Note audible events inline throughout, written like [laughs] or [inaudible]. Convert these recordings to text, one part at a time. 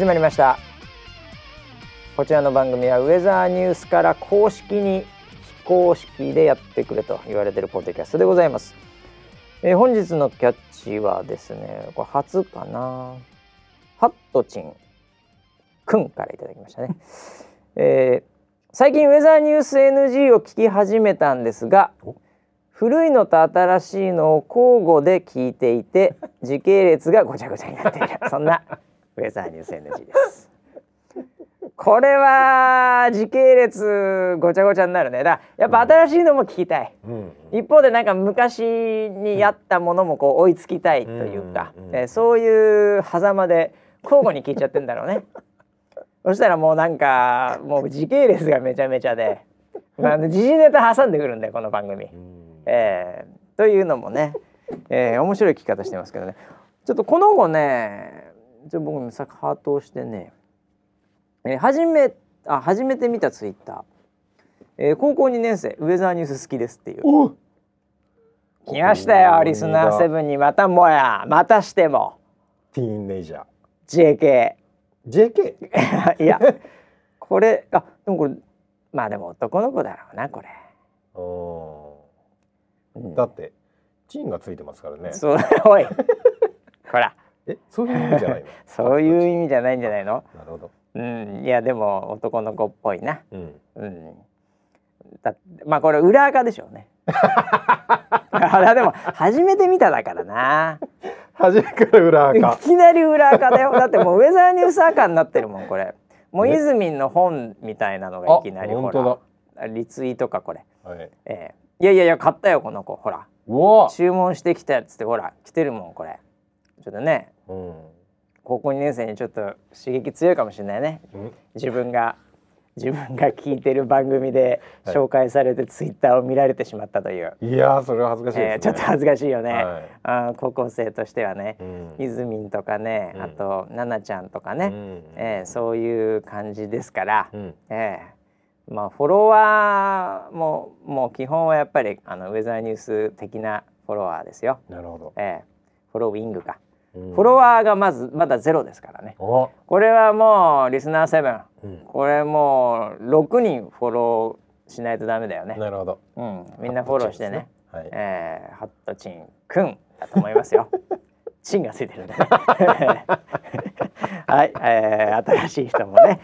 始まりました。こちらの番組はウェザーニュースから公式に非公式でやってくれと言われているポッドキャストでございます、えー本日のキャッチはですねこれ初かな。ハットチンくんからいただきましたね、えー最近ウェザーニュース NG を聞き始めたんですがお？古いのと新しいのを交互で聞いていて時系列がごちゃごちゃになっている。そんなウェザーニュース NG です。これは時系列ごちゃごちゃになるね。だやっぱ新しいのも聞きたい、うん。一方でなんか昔にやったものもこう追いつきたいというか、うんうんえーそういう狭間で交互に聞いちゃってんだろうね。[laughs] そしたらもうなんかもう時系列がめちゃめちゃで、まあ、時事ネタ挟んでくるんだよこの番組。うん。えーというのもね、えー面白い聞き方してますけどね。ちょっとこの子ねちょ僕もさハートをしてね、えー初めあ初めて見たツイッター、えー高校2年生ウェザーニュース好きですっていう。お来ましたよリスナーセブンに。またもや。またしても。ティーンネイジャー。JK JK [laughs] いや。これあでもこれまあでも男の子だろうなこれ、うんうん。だってチンがついてますからね。そうおい。[laughs] ほらえそういう意味じゃないの？[laughs] そういう意味じゃないんじゃないの？なるほど。うん。いやでも男の子っぽいな。うん。うん。だまあこれ裏垢でしょうね。あでも初めて見ただからな。初めから裏い垢きなり裏垢だよ。だってもうウェザーニュース赤になってるもんこれ。もうねイズミンの本みたいなのがいきなりほら。リツイートかこれ、はい。えーいやいやいや買ったよこの子。ほら。注文してきたやつってほら来てるもんこれちょっとねうん。高校2年生にちょっと刺激強いかもしれないね。うん。自分が自分が聞いてる番組ではい。紹介されてツイッターを見られてしまったという、いやーそれは恥ずかしいですね。えーちょっと恥ずかしいよね、はい。あー高校生としてはね、うん。いずみんとかね、うん。あと奈々ちゃんとかね、うん。えーそういう感じですから、うん。えーまあフォロワーももう基本はやっぱりあのウェザーニュース的なフォロワーですよ、なるほど。えーフォローイングか、うんフォロワーがまずまだゼロですからね。お。これはもうリスナー7うん。これもう6人フォローしないとダメだよね。なるほど。うん、みんなフォローしてね。はい。えー、ハットチンくんだと思いますよ。[laughs] チンがついてるんでね。[laughs] はい、えー、新しい人もね。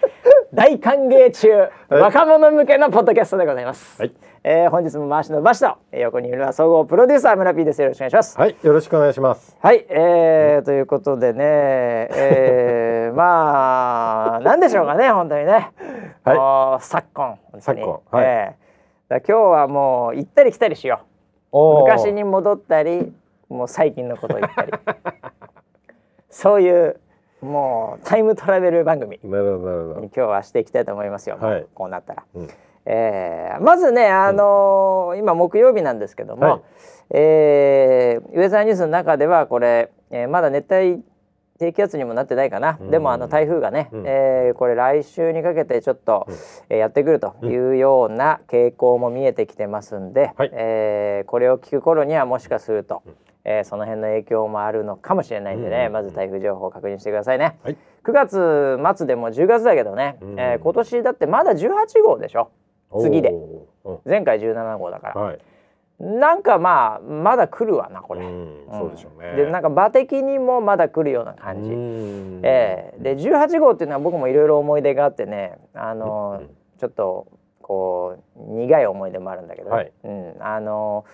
大歓迎中、はい。若者向けのポッドキャストでございます。はいえー、本日も回しのバシとえー横にいるのは総合プロデューサー村 P です。よろしくお願いします。はいよろしくお願いします。はい、えー、ということでね、えー、[laughs] まあなんでしょうかね本当にね、はい。昨今昨今はい。えー今日はもう行ったり来たりしよう。昔に戻ったりもう最近のことを言ったり。[laughs] そういうもうタイムトラベル番組。になるほどなるほど。今日はしていきたいと思いますよ、はい。こうなったら。うんえーまずね、あのー今木曜日なんですけども、はい。えーウェザーニュースの中ではこれ、えーまだ熱帯低気圧にもなってないかな、うん。でもあの台風がね、うん。えーこれ来週にかけてちょっと、うん。えーやってくるというような傾向も見えてきてますんで、はい。えーこれを聞く頃にはもしかすると、うん。えーその辺の影響もあるのかもしれないんでね、うん。まず台風情報を確認してくださいね。はい。9月末でも10月だけどね、うん。えー今年だってまだ18号でしょ次で。おー。前回17号だから、はい。なんかまあまだ来るわなこれ、うんうん。そうでしょうね。でなんか場的にもまだ来るような感じ、うん。ええ。で18号っていうのは僕もいろいろ思い出があってねあの、うん。ちょっとこう苦い思い出もあるんだけどね、はい。うん、あの、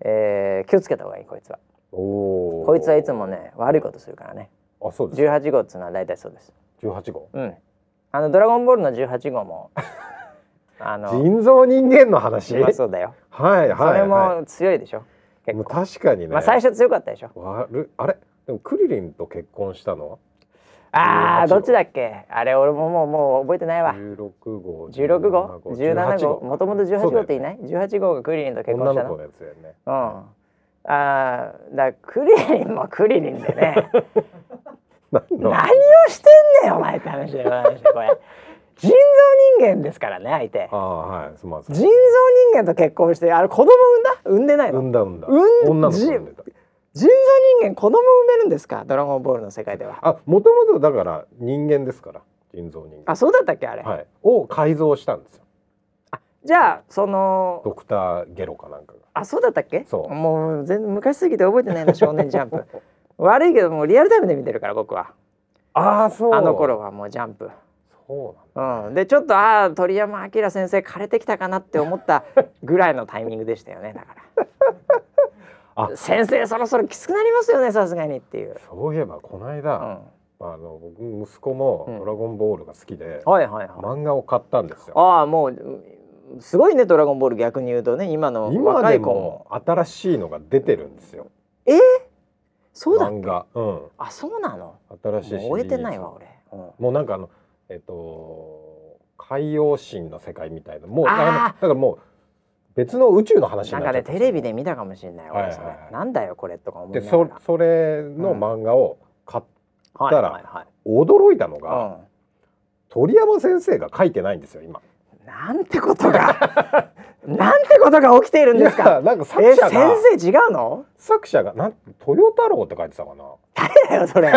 えー気をつけた方がいいこいつは。こいつはいつもね悪いことするからね。あそうです18号っていうのは大体そうです。18号。うん。あのドラゴンボールの18号もあの人造人間の話？まあそうだよ、はいはいそれはも強いでしょ？結構、確かにね。まあ最初強かったでしょ？悪あれ？でもクリリンと結婚したのは？ああ18どっちだっけ？あれ俺ももうもう覚えてないわ。16号16号？17号。もともと18号。っていい？ない、18号がクリリンと結婚したの？女の子のやつだよね。うん。ああだクリリンもクリリンでね。[laughs] 何をしてんねんお前って話だよこれ人造人間ですからね相手。ああはい人造人間と結婚してあれ子供産んだ？産んでないの、産んだ産んだ。うん産んでた。人造人間子供産めるんですか？ドラゴンボールの世界では。あもともとだから人間ですから人造人間。あそうだったっけあれ、はい。を改造したんですよ。じゃあそのドクターゲロかなんかが。あそうだったっけ？そう。もう全然昔すぎて覚えてないな少年ジャンプ。悪いけどもうリアルタイムで見てるから僕は。ああそう。あの頃はもうジャンプ。そうでちょっとああ鳥山明先生枯れてきたかなって思った [laughs] ぐらいのタイミングでしたよねだから。[laughs] あ。先生そろそろきつくなりますよねさすがにっていう、そういえばこのう間、ん、あの僕息子もうん「ドラゴンボール」が好きで、はいはいはい。漫画を買ったんですよ。ああもううんすごいね「ドラゴンボール」逆に言うとね今の若い子も。も新しいのが出てるんですよ。そうだっけ？漫画、うん、あそうなの？新しいシリーズ。もう終えてないわ俺、うん。もうなんかあのえっと海洋神の世界みたいなもうだからもう別の宇宙の話になんなっちゃった。かねテレビで見たかもしれない俺それ、はいはい。はいなんだよこれとか思いでながら。そそれの漫画を買っはいたら驚いたのが、うん。鳥山先生が書いてないんですよ今。なんてことが [laughs] なんてことが起きているんですいかやなんか作え者が先生違うの？作者がなん豊太郎って書いてたかな？誰だよそれ。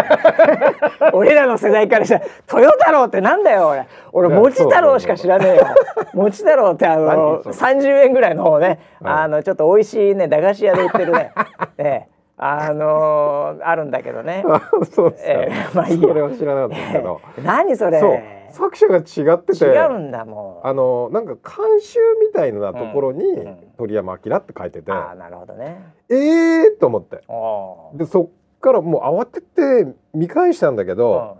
[laughs] 俺らの世代からしたら豊太郎ってなんだよ俺。俺いや餅太郎しか知らねえよ。餅太郎ってあの何それ？30円ぐらいの方ね、はいあのちょっと美味しいね駄菓子屋で売ってるね。[laughs] ええあのーあるんだけどね。そうですか。ええまあいいよそれは知らなかったけど。何それ？作者が違ってて。違うんだもう。あのなんか監修みたいなところに、鳥山明って書いてて、ああなるほどね。ええー、と思って。でそっからもう慌てて見返したんだけど、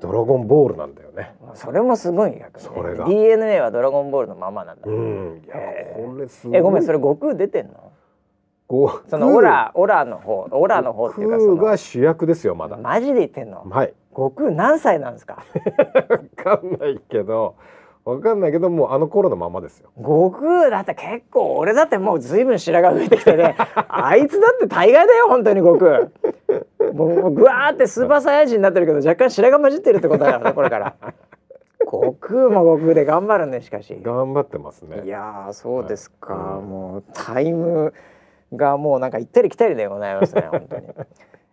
ドラゴンボールなんだよね。んそれもすごい逆それが。DNA はドラゴンボールのままなんだ、うん、いやこれすごい。えごめんそれ悟空出てんの？ごそのオラオラの方オラの方っていうかそ悟空がの主役ですよまだ。マジで言ってんの？はい。悟空何歳なんですか？わかんないけど、わかんないけどもうあの頃のままですよ。悟空だって結構俺だってもう随分白髪増えてきてね。[laughs] あいつだって大概だよ本当に悟空もうぐわーってスーパーサイヤ人になってるけど若干白髪混じってるってことだよねこれから。悟空も悟空で頑張るねしかし。頑張ってますね。いやーそうですか、はい。うん。もうタイムがもうなんか行ったり来たりでございますね本当に。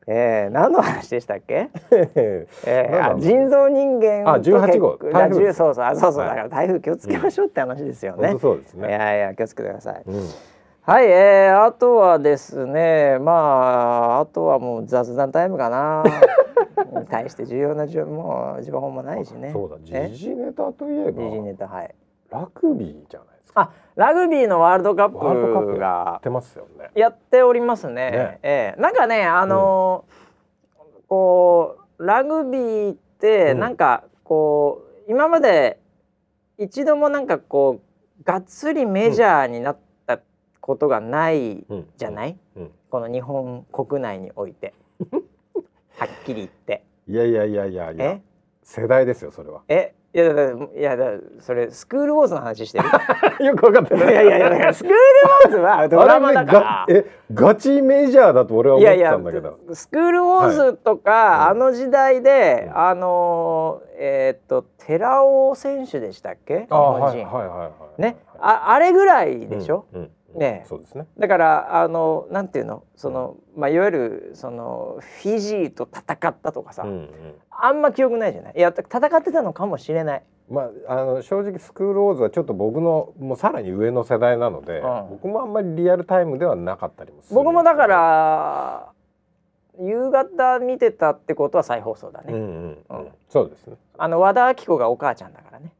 えー、何の話でしたっけ？[laughs] えー、あ人造人間あ18号台風そうそうあそうそう、はいだから台風気をつけましょうって話ですよね。本当そうですいね。やいや気をつけてください。うん。はい、えー、あとはですねまああとはもう雑談タイムかな。[laughs] 大して重要な情もう情報もないしね。そうだ。え？時事ネタといえば時事ネタはい。ラグビーじゃないですか。あラグビーのワールドカップがやってますよね。やっておりますね。ね。ええ。なんかねあのーこうラグビーってうん。なんかこう、今まで一度もなんかこうがっつりメジャーになったことがないうん。じゃない、うん。この日本国内において。[laughs] はっきり言って。いやいやいやいやいや。え？世代ですよそれは。えいやだいやだそれスクールウォーズの話してる？[laughs] よく分かっていない。やいやいやだからスクールウォーズは [laughs] ドラマだからえガチメジャーだと俺は思ってたんだけど。スクールウォーズとか、はいあの時代で、うんあのーえーっと寺尾選手でしたっけ？あはいはいはいはい。ねああれぐらいでしょ、うん。うんねそうですね。だからあのなんていうの？その、まあ、いわゆるそのフィジーと戦ったとかさ、うんうん。あんま記憶ないじゃない？いや戦ってたのかもしれないまああの正直スクールウォーズはちょっと僕のもうさらに上の世代なので、うん僕もあんまりリアルタイムではなかったりもする。僕もだか。ら夕方見てたってことは再放送だね、うんうんううんん。そうですね。あの和田アキ子がお母ちゃんだからね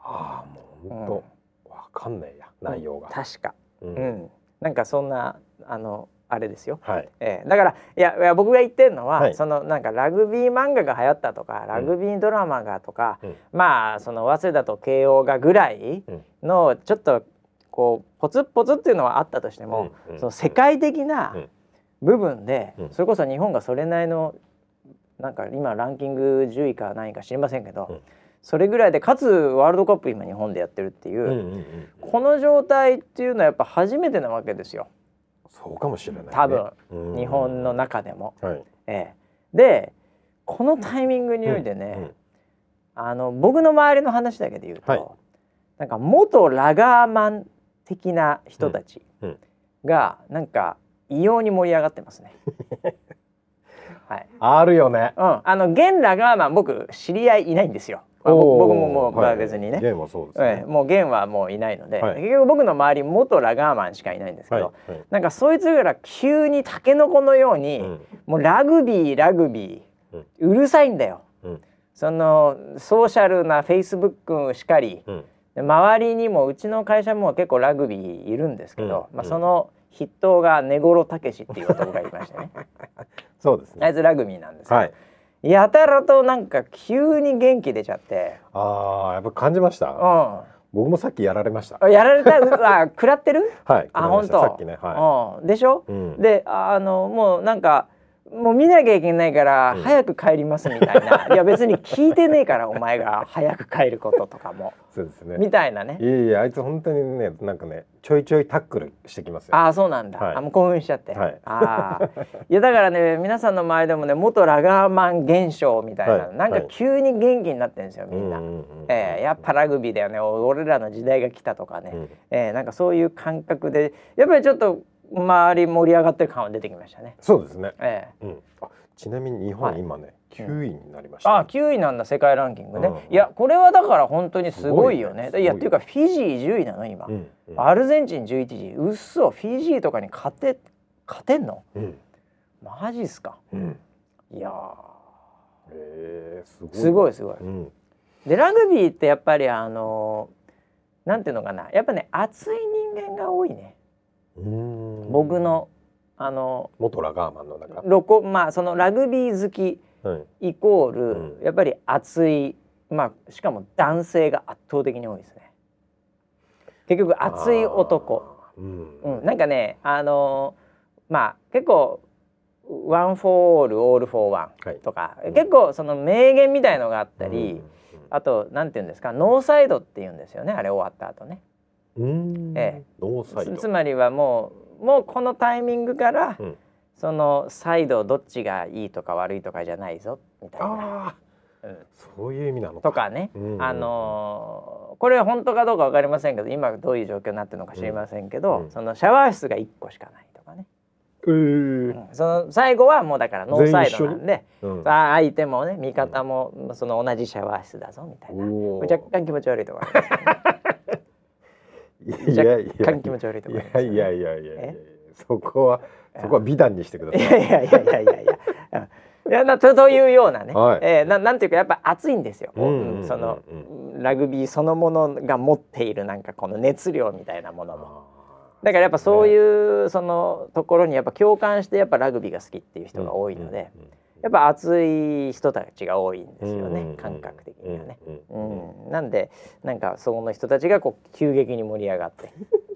ああもう本当わかんないや内容が。確か。うん。うん、なんかそんなあのあれですよ。はい。えーだからいやいや僕が言ってるのは、はい。そのなんかラグビー漫画が流行ったとかラグビードラマがとか、うん。まあその早稲田と慶応がぐらいのちょっとこうポツッポツっていうのはあったとしても、うん。うん。その世界的なうん。部分で、うん。それこそ日本がそれなりのなんか今ランキング10位か何位か知りませんけど、うんそれぐらいでかつワールドカップ今日本でやってるっていう。うんうんうん。この状態っていうのはやっぱ初めてなわけですよそうかもしれない、ね。多分、うん日本の。中でも。はい。ええ、でこのタイミングにおいてね、うんあの僕の周りの話だけで言うと、はいなんか元ラガーマン的な人たちうんがなんか異様に盛り上がってますね。[laughs] はい。あるよね。うん、あのゲンラガーマン僕知り合いいないんですよ。まあ、僕ももう、別にね。ゲームもそうですね。ええもうゲンはもういないので、はい。結局僕の周り元ラガーマンしかいないんですけはい。ど、はい。なんかそいつら急にタケノコのように、うん。もうラグビーラグビー、うるさいんだよ。うん。そのソーシャルなフェイスブックしかり、周りにもうちの会社も結構ラグビーいるんですけど、まあ、うん。うんその筆頭が根室武史っていう男がいましてね。[laughs] そうですね。あいつラグビーなんですけど、はい。やたらとなんか急に元気出ちゃって、ああやっぱ感じました？う僕もさっきやられました。ん、やられた？うあ食らってる？はい。あ本当さっきね。はうん、でしょ、い。うん。でああのもうなんかもう見なきゃいけないからうん。早く帰りますみたいな、[laughs] いや別に聞いてねえからお前が早く帰ることとかも。そうですね。みたいなね。いやいやあいつ本当にねなんかねちょいちょいタックルしてきますよ。ああそうなんだ、はい。あもう興奮しちゃって、はい。ああいやだからね皆さんの前でもね元ラガーマン現象みたいな、はい。なんか急に元気になってるんですよみんな、うんうんうんえーやっぱラグビーだよね。お俺らの時代が来たとかね、うん。えーなんかそういう感覚でやっぱりちょっと周り盛り上がってる感は出てきましたね。そうですね。えうん。あちなみに日はい。本今ね9位になりましー、た。あ9位なんだ世界ランキングね、うんいやこれはだから本当にすごいよね。いね。いやっていうかフィジー10位なの今、うんうん。アルゼンチン11位。うっそフィジーとかに勝て勝てんの？うん。マジっすか？うん。いやえーすごい。ーすごいすごい。うん。でラグビーってやっぱりあのーなんていうのかな。やっぱね熱い人間が多いね。うん僕のあの元ラガーマンの中。ロコまあそのラグビー好きはい。イコール、うんやっぱり熱いまあしかも男性が圧倒的に多いですね結局熱い男。うん。うん、なんかねあのーまあ結構ワンフォーオールオールフォーワはいンとか、うん結構その名言みたいのがあったり、うんあとなんて言うんですかノーサイドって言うんですよねあれ終わった後ねうん。ええ。つつまりはもうもうこのタイミングから、うん。そのサイドどっちがいいとか悪いとかじゃないぞみたいな、うん。そういう意味なのとかね、うんあのーこれ本当かどうかわかりませんけど今どういう状況になってるのか知りませんけど、うん。そのシャワー室が1個しかないとかね、ええ。うん。その最後はもうだからノーサイドなんであ相手もね味方もその同じシャワー室だぞみたいな。若干気持ち悪いところありますいやいやいや若干気持ち悪いところありますいやいやいやいやいやえ？そこはそこは美談にしてくだいさい。やいやいやいやいやいや。うん。いやなとというようなね、はい。えーななんていうかやっぱ熱いんですよ、うんうんうん。うんそのラグビーそのものが持っているなんかこの熱量みたいなものも。だからやっぱそういうそのところにやっぱ共感してやっぱラグビーが好きっていう人が多いので、やっぱ熱い人たちが多いんですよね、感覚的にはね。うん。なんでなんかその人たちがこう急激に盛り上がって。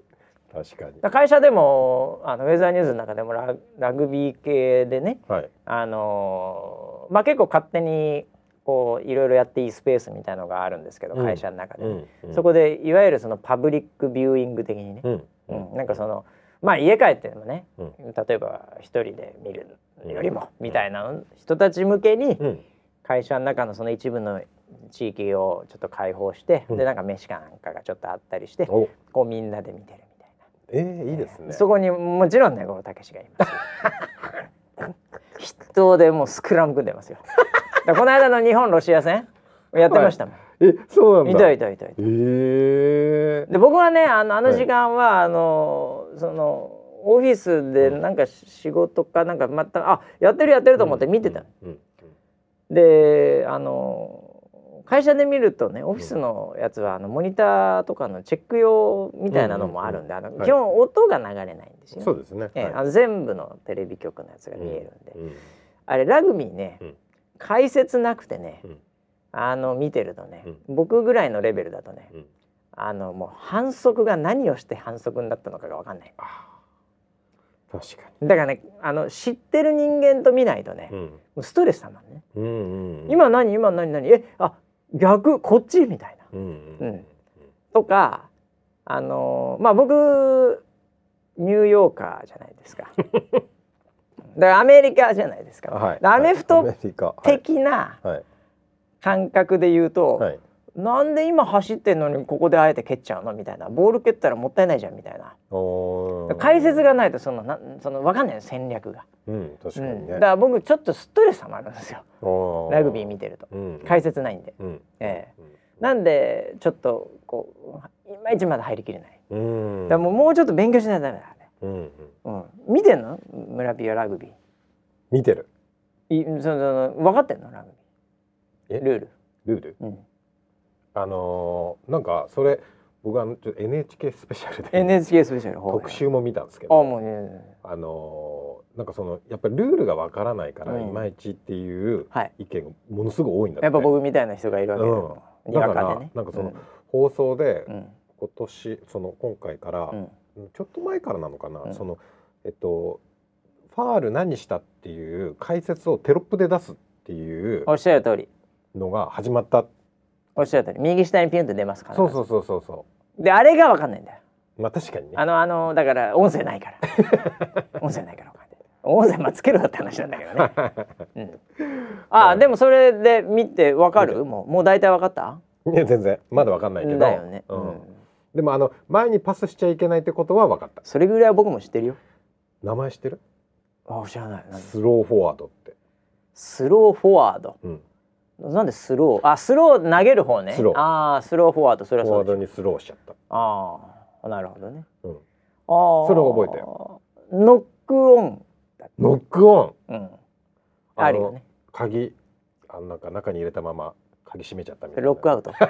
[laughs] 確かに。だ会社でもあのウェザーニューズの中でもララグビー系でねはい。あのーまあ結構勝手にこういろいろやっていいスペースみたいのがあるんですけど、うん。会社の中でね、うん。そこでいわゆるそのパブリックビューイング的にね、うん。うん。なんかそのまあ家帰ってもね、うん。例えば一人で見るよりもみたいな人たち向けにうん会社の中のその一部の地域をちょっと開放して、うんでなんか飯かなんかがちょっとあったりして、おこうみんなで見てるみたいな。ええいいですね。そこにもちろんね五郎武史がいますよ。[laughs] 筆頭でもうスクラム組んでますよ。だこの間の日本ロシア戦やってましたもん。えそうなんだ。いたいたいたいた。ええで僕はねあのあの時間は、あのそのオフィスでなんか仕事かなんかまたあやってるやってると思って見てた。ん。うん。であの会社で見るとねオフィスのやつはあのモニターとかのチェック用みたいなのもあるんで、あのはい。基本音が流れないんですよ。そうですね。はい。ええあの全部のテレビ局のやつが見えるんで、うん。あれラグビーね、うん。解説なくてね、うん。あの見てるとね、僕ぐらいのレベルだとね、うん。あのもう反則が何をして反則になったのかが分かんない。あー確かだからねあの知ってる人間と見ないとね、うストレスたまんね、うんうんうん。今何？今何？何？えあ逆？こっち？みたいな。うんうんうん。とかあのーまあ僕ニューヨーカーじゃないですか。[laughs] だからアメリカじゃないですか、はい。でアメフアト的なはい。感覚で言うと、はい。なんで今走ってんのにここであえて蹴っちゃうのみたいな。ボール蹴ったらもったいないじゃんみたいな。解説がないとそのなその分かんないよ戦略が、うん確かうん、にね、だから僕ちょっとストレス溜まるんですよ。おラグビー見てると。うん解説ないんで、うんええうん。なんでちょっとこういまいちまだ入りきれない、うん。だもうもうちょっと勉強しないとダメだあれうんうん。うん、見てんの？村ピアラグビ見てる。ーいそのその分かってんの？ラグビー。え？ルール、ルール？うん、あのーなんかそれ僕はちょっと NHK スペシャルで NHK スペシャル特集も見たんですけあどもうねあのーなんかそのやっぱりルールがわからないからうん。いまいちっていうはい。意見がものすごい多いんだって。やっぱ僕みたいな人がいるわけだ。よ、にわだからね。なんかその放送でうん。今年その今回からうん。ちょっと前からなのかな、うん。そのえっとファール何したっていう解説をテロップで出すっていうおっしゃる通り。のが始まったおっしゃる通り右下にピュンって出ますからそうそうそうそうそであれが分かんないんだよ。うまあ確かにね。あのあのだから音声ないから。音声ないから [laughs] 音声まあつけろって話なんだけどね、[laughs] うん、あ、はい。でもそれで見て分かる？もうもう大体分かった？いや全然。まだわかんないけど。だよね、ううん。んでもあの前にパスしちゃいけないってことは分かった。それぐらいは僕も知ってるよ。名前知ってる？あ知らない。何？スローフォワードって、スローフォワード。うん、なんでスロー？あスロー投げる方ね。スロー。ああスローフォワード。それフォワードにスローしちゃった、ああなるほどね。うん、ああそれ覚えたよノックオンノックオン？うん。あるよね。鍵あのなんか中に入れたまま鍵閉めちゃったみたいな。ロックアウト。[laughs]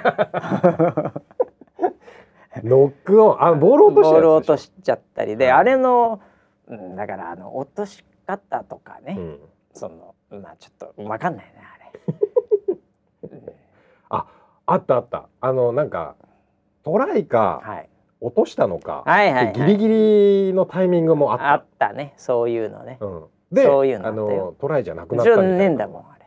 ノックオン？あボール落としたボール落としちゃったり。で、はいあれの、うん、だからあの落とし方とかね、ょ、うん、そのまあちょっと分かんないねあれ、うんああったあった。あのなんかトライかはい、落としたのか、はいはいはい。ギリギリのタイミングもあった。ね。そういうのね。うん、でそういうのあのトライじゃなくなったみたいな。んねだもんあれ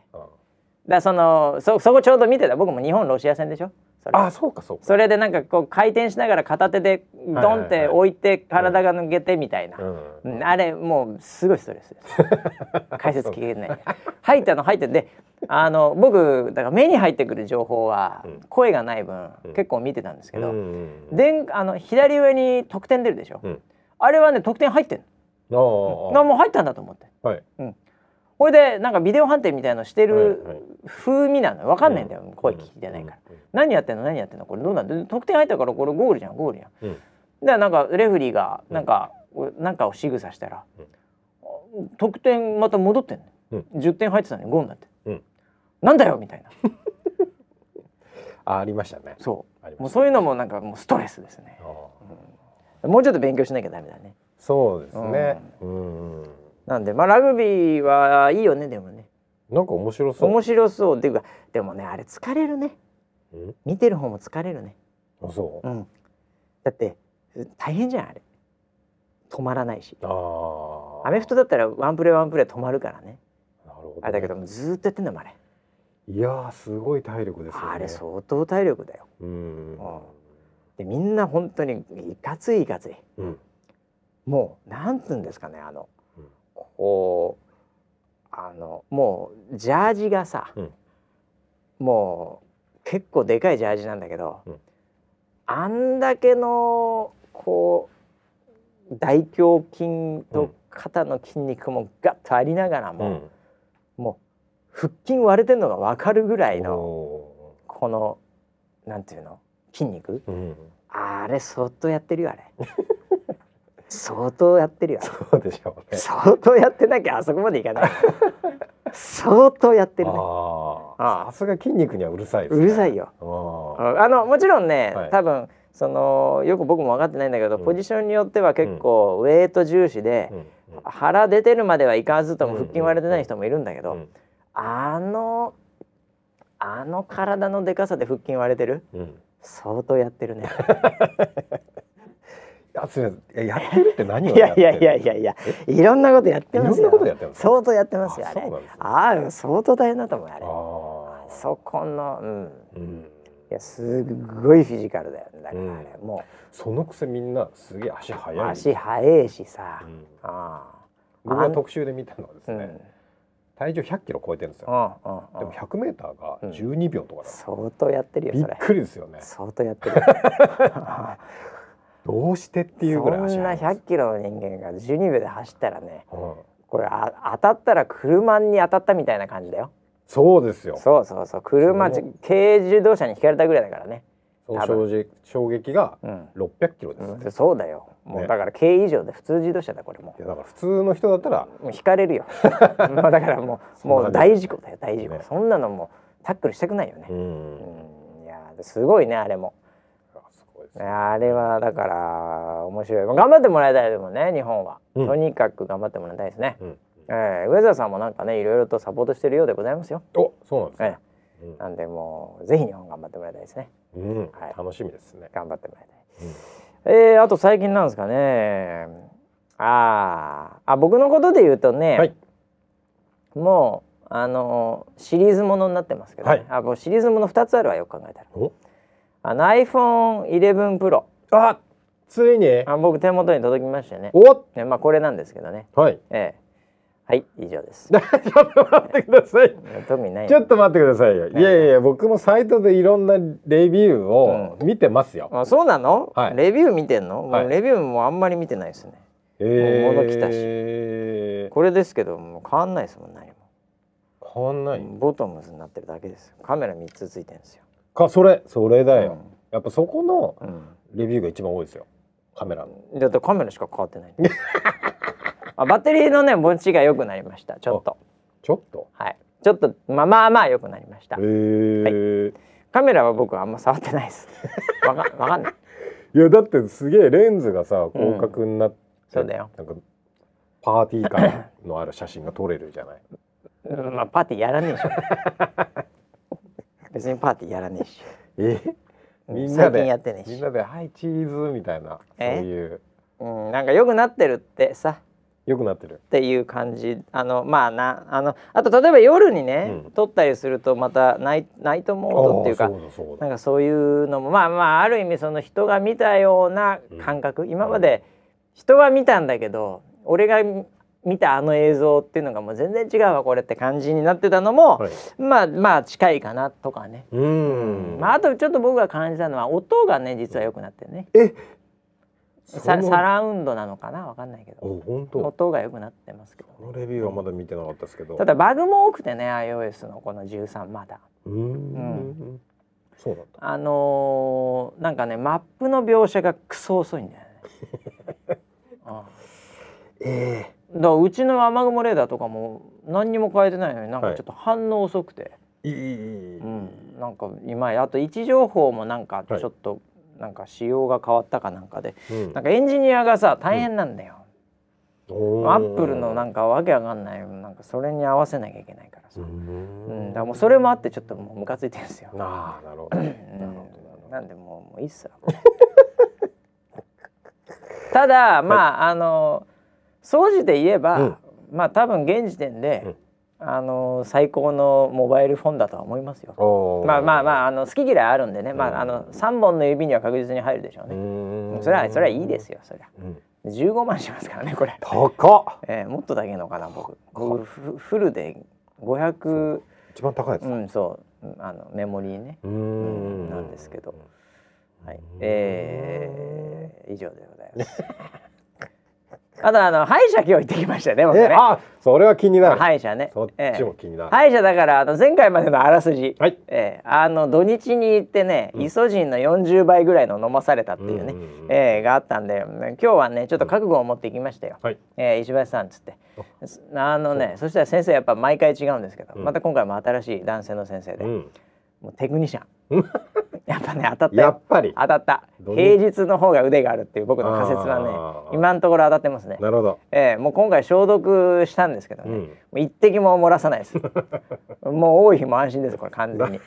だそのそそこちょうど見てた。僕も日本ロシア戦でしょ？それ。あそうかそうか。それでなんかこう回転しながら片手でドンって置いて体が抜けてみたいな、うん。うん。あれもうすごいストレスです。[laughs] 解説聞けない。入ったの入ってであの僕だから目に入ってくる情報はうん。声がない分、うん。結構見てたんですけど、うんであの左上に得点出るでしょ、うん。あれはね得点入ってんの、ああなもう入ったんだと思って。はいこれでなんかビデオ判定みたいのしてる風味なの分かんないんだよ、声聞いてないから、何やってんの？何やってんの？これどうなん？で得点入ったからこれゴールじゃんゴールじゃん。うん。うんでなんかレフェリーがなんか、なんかを仕草したら、得点また戻ってんの、うん。10点入ってたのに5になって、うん。なんだよみたいな。あ [laughs] ありましたね。そう。もうそういうのもなんかもうストレスですね。もうちょっと勉強しなきゃダメだね。そうですね。うんうんなんでまあラグビーはいいよねでもね。なんか面白そう。面白そうっていうかでもねあれ疲れるね。うん？見てる方も疲れるね。あそう？うん。だって大変じゃんあれ。止まらないし。アメフトだったらワンプレーワンプレー止まるからね。なるほどね。あれだけどもずーっとやってんだもんあれ。いやーすごい体力ですよね。あれ相当体力だよ。うん。でみんな本当にいかついいかつい。うん。もうなんつうんですかねあの、うんこうあのもうジャージがさ、うん。もう結構でかいジャージなんだけど、うん。あんだけのこう大胸筋と肩の筋肉もガッとありながらも、うん。もう腹筋割れてんのが分かるぐらいのおこのなんていうの筋肉？あれ相当やってるよあれ相当やってるよそうでしょうね。相当やってなきゃあそこまでいかない。相当やってるね。ああさすが筋肉にはうるさいですね。うるさいよ。ああのもちろんね、はい。多分そのよく僕も分かってないんだけど、うん。ポジションによっては結構ウェイト重視でー、うん。腹出てるまではいかずともうん腹筋割れてない人もいるんだけど、うん。あのあの体のでかさで腹筋割れてる？うん。相当やってるね [laughs] あすみません。いややってるって何をいやいやいやってるやいやいやいろんなことやってますよ。いろんなことやってるんですか相当やってますよあれ。あね。ああ相当大変だと思うよあれ。ああそこのうん。うん。いやすごいフィジカルだよね。だからあれ、もそのくせみんなすげえ足速い。う足速いしさ、うん。ああ僕が特集で見たのはですうん。ね、体重100キロ超えてるんですうんよ。うんうん。でも100メーターがうん12秒とかだ、相当やってるよびっくりですよね。相当やってる。よ [laughs] どうしてっていうぐらい走そんなります。100キロの人間が12秒で走ったらねうん。これあ当たったら車に当たったみたいな感じだよ。そうですよ。そうそうそう。車軽自動車にひかれたぐらいだからね。衝撃がうん、600キロです。うん。そうだよ。もうね。だから軽以上で普通自動車だこれも。いやだから普通の人だったらうもうひかれるよ。[laughs] もうだからもうもう大事故だよ大事故、ね。そんなのもうタックルしたくないよね。う、ん、うん、いやすごいねあれもあれはだから面白い。頑張ってもらいたいでもね日本は、うん。とにかく頑張ってもらいたいですね、うん、えー、上澤さんもなんかねいろいろとサポートしてるようでございますよ、おそうなんですえね。ーなんでもうぜひ日本頑張ってもらいたいですね。うん、うんはい。楽しみですね。頑張ってもらいたいうんえー、あと最近なんですかね。あーあ僕のことで言うとね、はい。もうあのシリーズものになってますけど、ね。はい。あもうシリーズもの2つあるわよく考えたら。おあの iPhone11 Pro あついに？あ僕手元に届きましてね。おねまあこれなんですけどね。はい。ええ。はい以上です。[laughs] ちょっと待ってください。特にない。ちょっと待ってくださいよ。い。やいや僕もサイトでいろんなレビューを見てますよ。あそうなの、はい。レビュー見てんの、レビューもあんまり見てないですね。え物来たし。し。これですけどもう変わんないですもん何も。変わんない？ボトムズになってるだけです。よカメラ3つついてるんですよかそれそれだよ。やっぱそこのうん、レビューが一番多いですよ。カメラの。うんだってカメラしか変わってない。[laughs] あバッテリーのね持ちが良くなりました。ちょっと。ちょっと？はい。ちょっとまあまあまあ良くなりました。ええ。カメラは僕はあんま触ってないです。[laughs] わかわかんない。いやだってすげえレンズがさ広角になって、そうだよ。なんかパーティー感のある写真が撮れるじゃない。うん。まあパーティーやらねえし [laughs] 別にパーティーやらねえし。え？みんな最近でやってねえし。みんなではいチーズみたいな？そうえいう。うんなんか良くなってるってさ。良くなってる。っていう感じ。あのまあなあのあと例えば夜にね、うん。撮ったりするとまたナイナイトモードっていうかなんかそういうのもまあまあある意味その人が見たような感覚、今まで人は見たんだけど俺が見見たあの映像っていうのがもう全然違うわこれって感じになってたのも、はい。まあまあ近いかなとかね、うーん。まあ、あとちょっと僕が感じたのは音がね実は良くなってるねえ？さそのサラウンドなのかな？わかんないけどお本当？音が良くなってますけど、このレビューはまだ見てなかったですけど。ただバグも多くてね iOS のこの13まだ。うーん。そうなんだ。あのーなんかねマップの描写がクソ遅いんだよね。あ [laughs] えだからうちの雨雲レーダーとかも何にも変えてないのになんかちょっと反応遅くて、えい。いいいいい。うん、なんか今あと位置情報もなんかちょっと、なんか仕様が変わったかなんかで。うん。なんかエンジニアがさ大変なんだよ。おー。アップルのなんかわけわかんない。なんかそれに合わせなきゃいけないからさ、うーうん。んだからもうそれもあってちょっともうムカついてるんですよ。ああなるほど。なんほどなるほなんでもうもういいっすよ。[laughs] ただまあ、あの総じて言えば、うんまあ多分現時点で、あの最高のモバイルフォンだとは思いますよ。ど。まあまあまあ。ああの好き嫌いあるんでね、まうんああの三本の指には確実に入るでしょううね。ーんそれはそれはいいですよそりゃ。うん15万しますからねこれ。高っ。えー、もっとだけのかな僕。僕フフルで500一番高いやつだ。うんそううんあのメモリーね。うんなんですけどはい、えー、以上でございます。あとあの歯医者今日行ってきましたよね。僕ねえあそれは気になる。歯医者ね。そっええちも気になる。歯医者だからあの前回までのあらすじ、はい。えーあの土日に行ってね、うんイソジンの40倍ぐらいの飲まされたっていうね、うえーがあったんで今日はねちょっと覚悟を持ってきましたよ。はい。えー石橋さんっつってあのねそしたら先生やっぱ毎回違うんですけど、うんまた今回も新しい男性の先生で、うん。もうテクニシャうんン [laughs] やっぱね当たったよ。やっぱり。当たった。平日の方が腕があるっていう僕の仮説はね今のところ当たってますね、なるほど。ええもう今回消毒したんですけどね、うん。もう一滴も漏らさないです。[laughs] もう多い日も安心ですこれ完全に。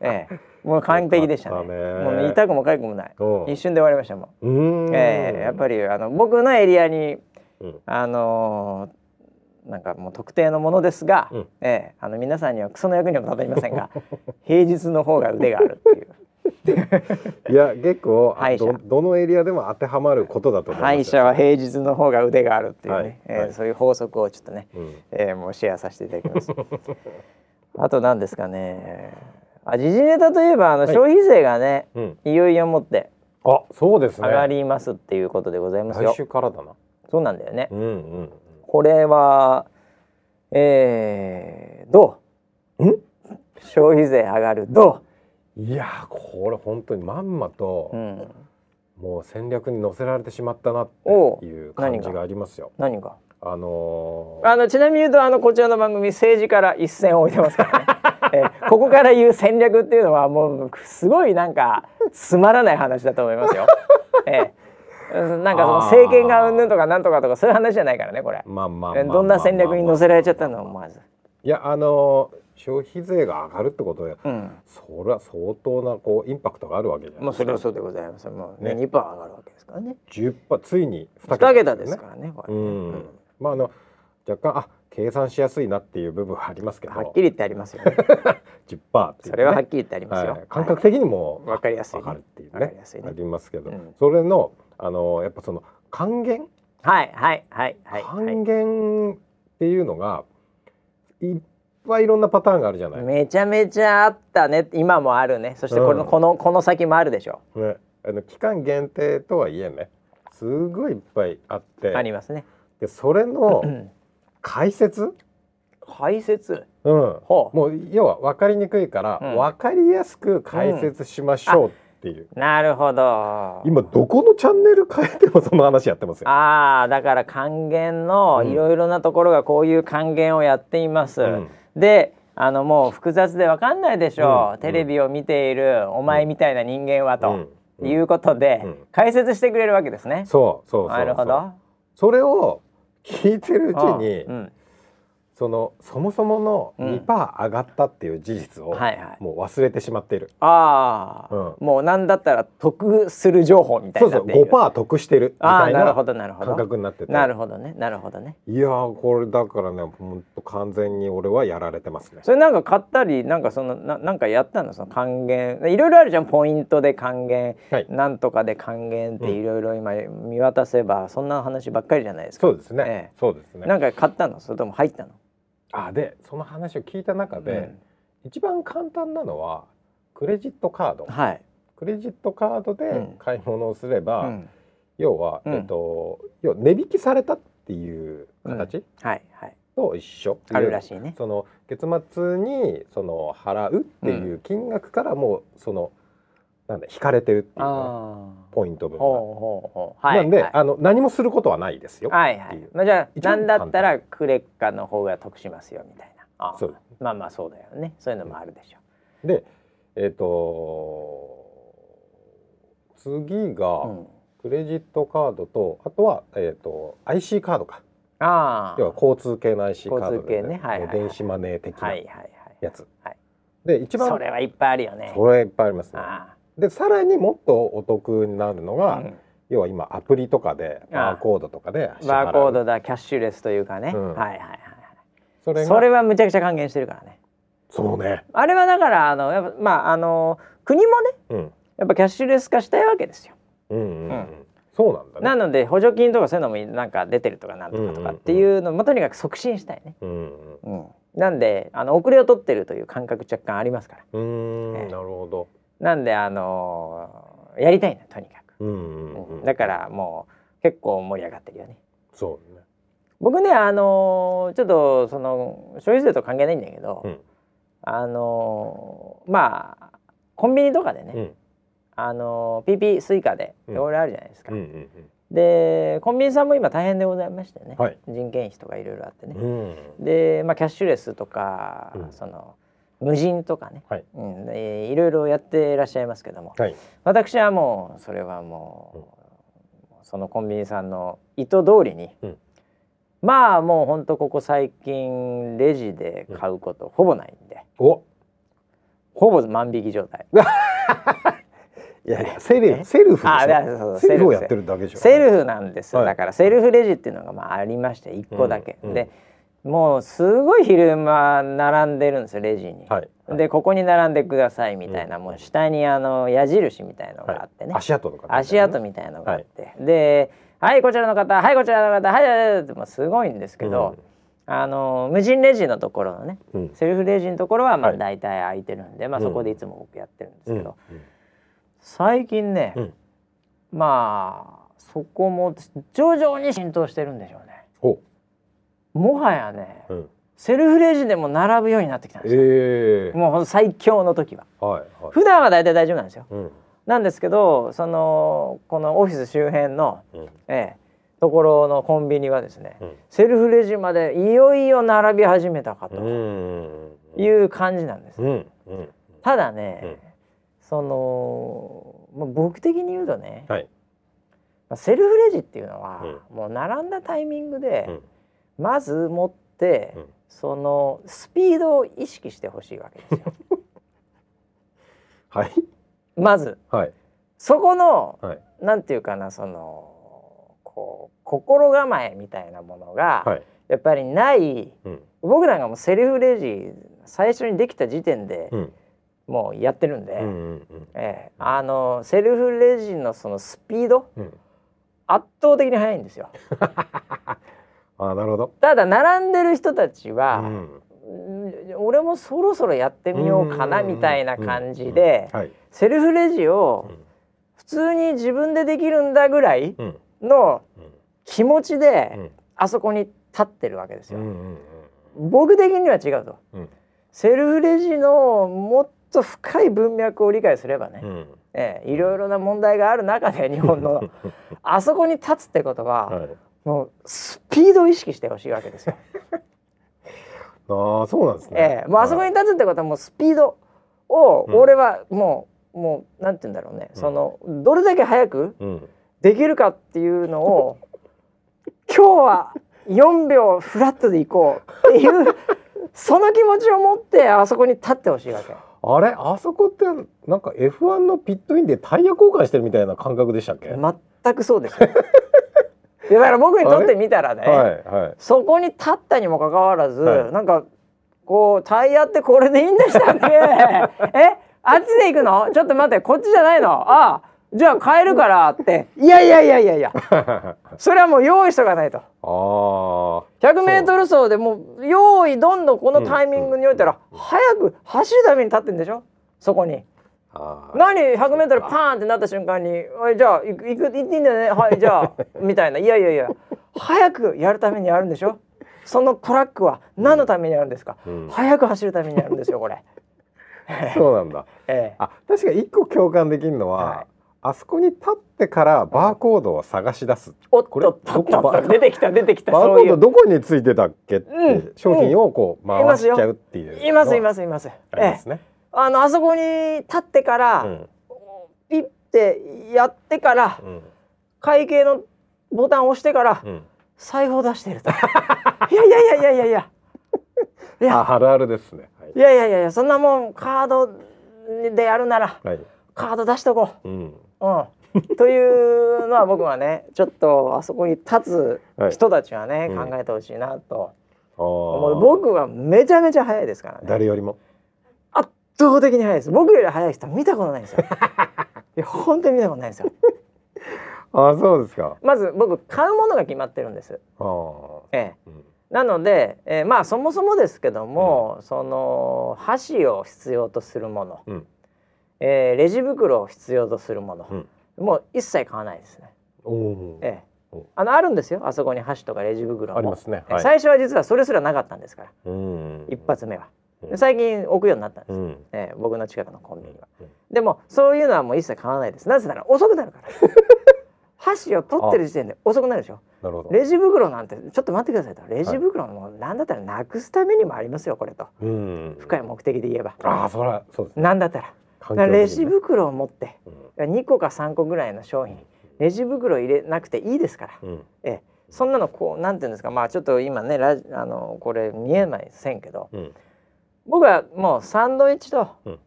ええ。もう完璧でしたね。もうね痛くも痒くもない。う。ん一瞬で終わりましたもう。ーん、ん。ええやっぱりあの僕のエリアにうん。あのーなんかもう特定のものですが、うん。ええあの皆さんにはクソの役にも立たりませんが [laughs] 平日の方が腕があるっていう。いや結構どどのエリアでも当てはまることだと思います歯医者は平日の方が腕があるっていうね、はいえーはいそういう法則をちょっとね、うん。えーもうシェアさせていただきます。[laughs] あと何ですかね。あ時事ネタといえばあのはい。消費税がね、うん。い、よいよもってあそうですね。上がりますっていうことでございますよ。来週からだな。そうなんだよね。うんうんこれは、えー、どう？ん？消費税上がるどいやーこれ本当にまんまとう、うん、もう戦略に乗せられてしまったなっていう感じがありますよ。何が？あのーあのちなみに言うとあのこちらの番組政治から一線を置いてますからね、[laughs] えーここから言う戦略っていうのはもうすごいなんかつまらない話だと思いますよ。えーなんかその政権がうんぬんとかなんとかとかそういう話じゃないからねこれ。まあまあどんな戦略に乗せられちゃったのまず。いやあのー消費税が上がるってことでうん。それは相当なこうインパクトがあるわけじゃない。もうそれはそうでございます。もうね。ね2%上がるわけですからね。10パついに2 2桁ですからねこれ。うね、ん。まああの若干あ計算しやすいなっていう部分はありますけど。はっきり言ってありますよね。[laughs] 10%っていう、ね、それははっきり言ってありますよ。はい、感覚的にもわかりやすいね。わかるっていうわかりねやすいね。ありますけど、うん。それのあのやっぱその還元、はいはいはいはい、は還元っていうのがいっぱいいろんなパターンがあるじゃない？い。めちゃめちゃあったね。今もあるね。そしてこの、うんこのこの先もあるでしょね、あの期間限定とはいえねすごいいっぱいあってう。ありますね。でそれのうん解説、解説？うん、ほう。もう要は分かりにくいから、うん分かりやすく解説しましょうっていう、なるほど。今どこのチャンネル変えてもその話やってますよ。ああだから還元のうん。いろいろなところがこういう還元をやっています。うん。であのもう複雑でわかんないでしょう、うん。テレビを見ているお前みたいな人間はと、うん。うん。いうことで、うん。解説してくれるわけですね。そうそうなるほど。それを聞いてるうちに、うん、そのそもそものうん2%上がったっていう事実を。もう忘れてしまっている。ああ、うんもうなんだったら得する情報みたいそうそうになっている。5%得してるみたいなるほなどなるほど。感覚になっててなるほどねなるほどね。いやーこれだからねほんと完全に俺はやられてますね。それなんか買ったりなんかそのななんかやったの？その還元いろいろあるじゃんポイントで還元、はいなんとかで還元ってうんいろいろ今見渡せばそんな話ばっかりじゃないですか。そうですね、ええそうですね。なんか買ったの？それとも入ったの？あでその話を聞いた中で、うん。一番簡単なのはクレジットカード。はい。クレジットカードでうん。買い物をすれば、うん。要は、うん。えっと要は値引きされたっていう形はいはい。と一緒、あるらしいね。その月末にその払うっていう金額からもうそのなんだ引かれてるっていうね、ああ。ポイント分が。ほうほう。なんで、はいあの何もすることはないですよ。はいはい。まあじゃあ一番なんだったらクレカの方が得しますよみたいな。そうまあまあそうだよね。そういうのもあるでしょでえっ、と次が。クレジットカードとあとは、えっと IC カードかああ。要は交通系の IC カードで、交通系ねはい電子マネー的なはいはいはい。やつ。はいで一番それはいっぱいあるよね。それいっぱいありますね。あでさらにもっとお得になるのが、あうん要は今アプリとかでバーコードとかでバーコードだキャッシュレスというかね。うんはいはいはいそれがはい。それはむちゃくちゃ還元してるからね。そうね。あれはだからあのやっぱまああの国もねうんやっぱキャッシュレス化したいわけですよ。うんうんうん、うんそうなんだね。なので補助金とかそういうのもなんか出てるとかなんとかとかっていうのもとにかく促進したいね。うんうんうん。なんであの遅れを取ってるという感覚若干ありますから。うーんええなるほど。なんであのやりたいなとにかく。うんうんうん。だからもう結構盛り上がってるよね。そうね。僕ねあのちょっとその消費税と関係ないんだけど、うんあのまあコンビニとかでね、うんあの PP スイカでいうんろいろあるじゃないですか。うんうんでコンビニさんも今大変でございましてね、はい人件費とかいろいろあってね。うん。で、まあ、キャッシュレスとか、うんその無人とかね、はい。うん、でいろいろやっていらっしゃいますけども、はい。私はもうそれはもう、そのコンビニさんの意図通りに、うん。まあもうほんとここ最近レジで買うことほぼないんで、お。ほぼ万引き状態。[laughs] いやいやセルえ？セルフセルフをやってるだけでしょ。セルフなんです、はい。だからセルフレジっていうのがまあありまして1個だけ、うんうん。でもうすごい昼間並んでるんですよレジに。はい。でここに並んでくださいみたいな、もう下にあの矢印みたいのがあってね、足跡とか足跡みたいのがあって、で「はいこちらの方はいこちらの方はいはいはい」ってもうすごいんですけど、あの無人レジのところのねうんセルフレジのところはまあはい大体空いてるんで、まあ、うんそこでいつも僕やってるんですけど、うん最近ね、うんまあそこも徐々に浸透してるんでしょうね。おもはやねうん。セルフレジでも並ぶようになってきたんですよ。ええ。もう最強の時は。はいはい。普段は大体大丈夫なんですよ。うん。なんですけどそのこのオフィス周辺の、うん。ええ、ところのコンビニはですね、うん。セルフレジまでいよいよ並び始めたかとうんいう感じなんです。うんうんただね、うん。その、まあ、僕的に言うとね、はい。まあセルフレジっていうのは、もう並んだタイミングで、うんまず持って、うん。そのスピードを意識してほしいわけですよ。[laughs] はい。まず。はい。そこのはい。なんていうかなそのこう心構えみたいなものが、はい。やっぱりない。うん。僕なんかもうセルフレジ最初にできた時点でうん。もうやってるんで、うんうんええ。あのセルフレジのそのスピードうん。圧倒的に速いんですよ。[laughs] あなるほど。ただ並んでる人たちうは、んうん。俺もそろそろやってみようかなみたいな感じではい。セルフレジをうん。普通に自分でできるんだぐらいうん。のうん。気持ちうでん。あそこに立ってるわけですよ。僕的には違うと。うん。セルフレジのもっと深い文脈を理解すればね、うん。ええ、いろいろな問題がある中で日本の [laughs] あそこに立つってことは、はいもうスピードを意識してほしいわけですよ。[laughs] ああそうなんですね。ええ、もうあそこに立つってことはもうスピードをうん。俺はもう、もうなんて言うんだろうね、うん。そのどれだけ早くうん。できるかっていうのを今日は4秒フラットで行こうっていう [laughs] その気持ちを持ってあそこに立ってほしいわけ。あれ？あそこってなんか F1 のピットインでタイヤ交換してるみたいな感覚でしたっけ、全くそうですよ。だから僕にとってみたらね、はいはい。そこに立ったにもかかわらず、はい。なんかこうタイヤってこれでいいんでしたっけ？[laughs] え？あっちで行くの？ちょっと待ってこっちじゃないの？ああじゃあ変えるからって。いやいやいやいやいや。[laughs] それはもう用意しとかないと。ああ 100m 走でもう用意どんどんこのタイミングにおいたら、早く走るために立ってんでしょ？そこに。何？100m パーンってなった瞬間に「おいじゃあ行く行く行っていいんだよね。はいじゃあ」[laughs] みたいな。いやいやいや。早くやるためにあるんでしょ？そのトラックは何のためにあるんですか、うん。早く走るためにあるんですよこれ。[laughs] そうなんだ。ええ。あ確かに一個共感できるのは、はい。あそこに立ってからバーコードを探し出す、おっこれとっとっとどこ出てきた出てきた。バーコードどこについてたっけって、うん。商品をこう回しちゃうっていういますいすますいます。ありますね、あのあそこに立ってから、うんピッてやってからうん会計のボタンを押してからうん財布を出してると。いやいやいやいやいやいや。い [laughs] やああるあるですね。はい。いやいやいやいやそんなもんカードでやるならはい。カード出しとこう。ん。う。うん、というのは僕はねちょっ倒あそこに立つ人たちはね、うん。考えてほしいなと。あ思う。ー僕はめちゃめちゃ早いですからね。誰よりも。圧倒的に早いです。僕より早い人は見たことないんですよ。[laughs] いや本当に見たことないんですよ。ああそうですか。まず僕買うものが決まってるんです。ああ。ええ。うん。なので、えーまあそもそもですけども、その箸を必要とするもの、うん。えーレジ袋を必要とするもの、うん。もう一切買わないですね。おええ。おあのあるんですよ。あそこに箸とかレジ袋も。ありますね。えはい。最初は実はそれすらなかったんですから、うん。一発目は、最近置くようになったんです、うん。ええ僕の近くのコンビニは、うんでもそういうのはもう一切買わないです。なぜなら遅くなるから。[laughs] 箸を取ってる時点で遅くなるでしょ。なるほど。レジ袋なんてちょっと待ってくださいと。レジ袋もなんだったらなくすためにもありますよこれと。うん深い目的で言えば、ああそらそうですね。なんだったら。レジ袋を持ってうん。2個か3個ぐらいの商品レジ袋入れなくていいですから、うん。ええ、そんなのこうなんていうんですか。まあちょっと今ねラジあのこれ見えませんけど。うん僕はもうサンドイッチと、うん。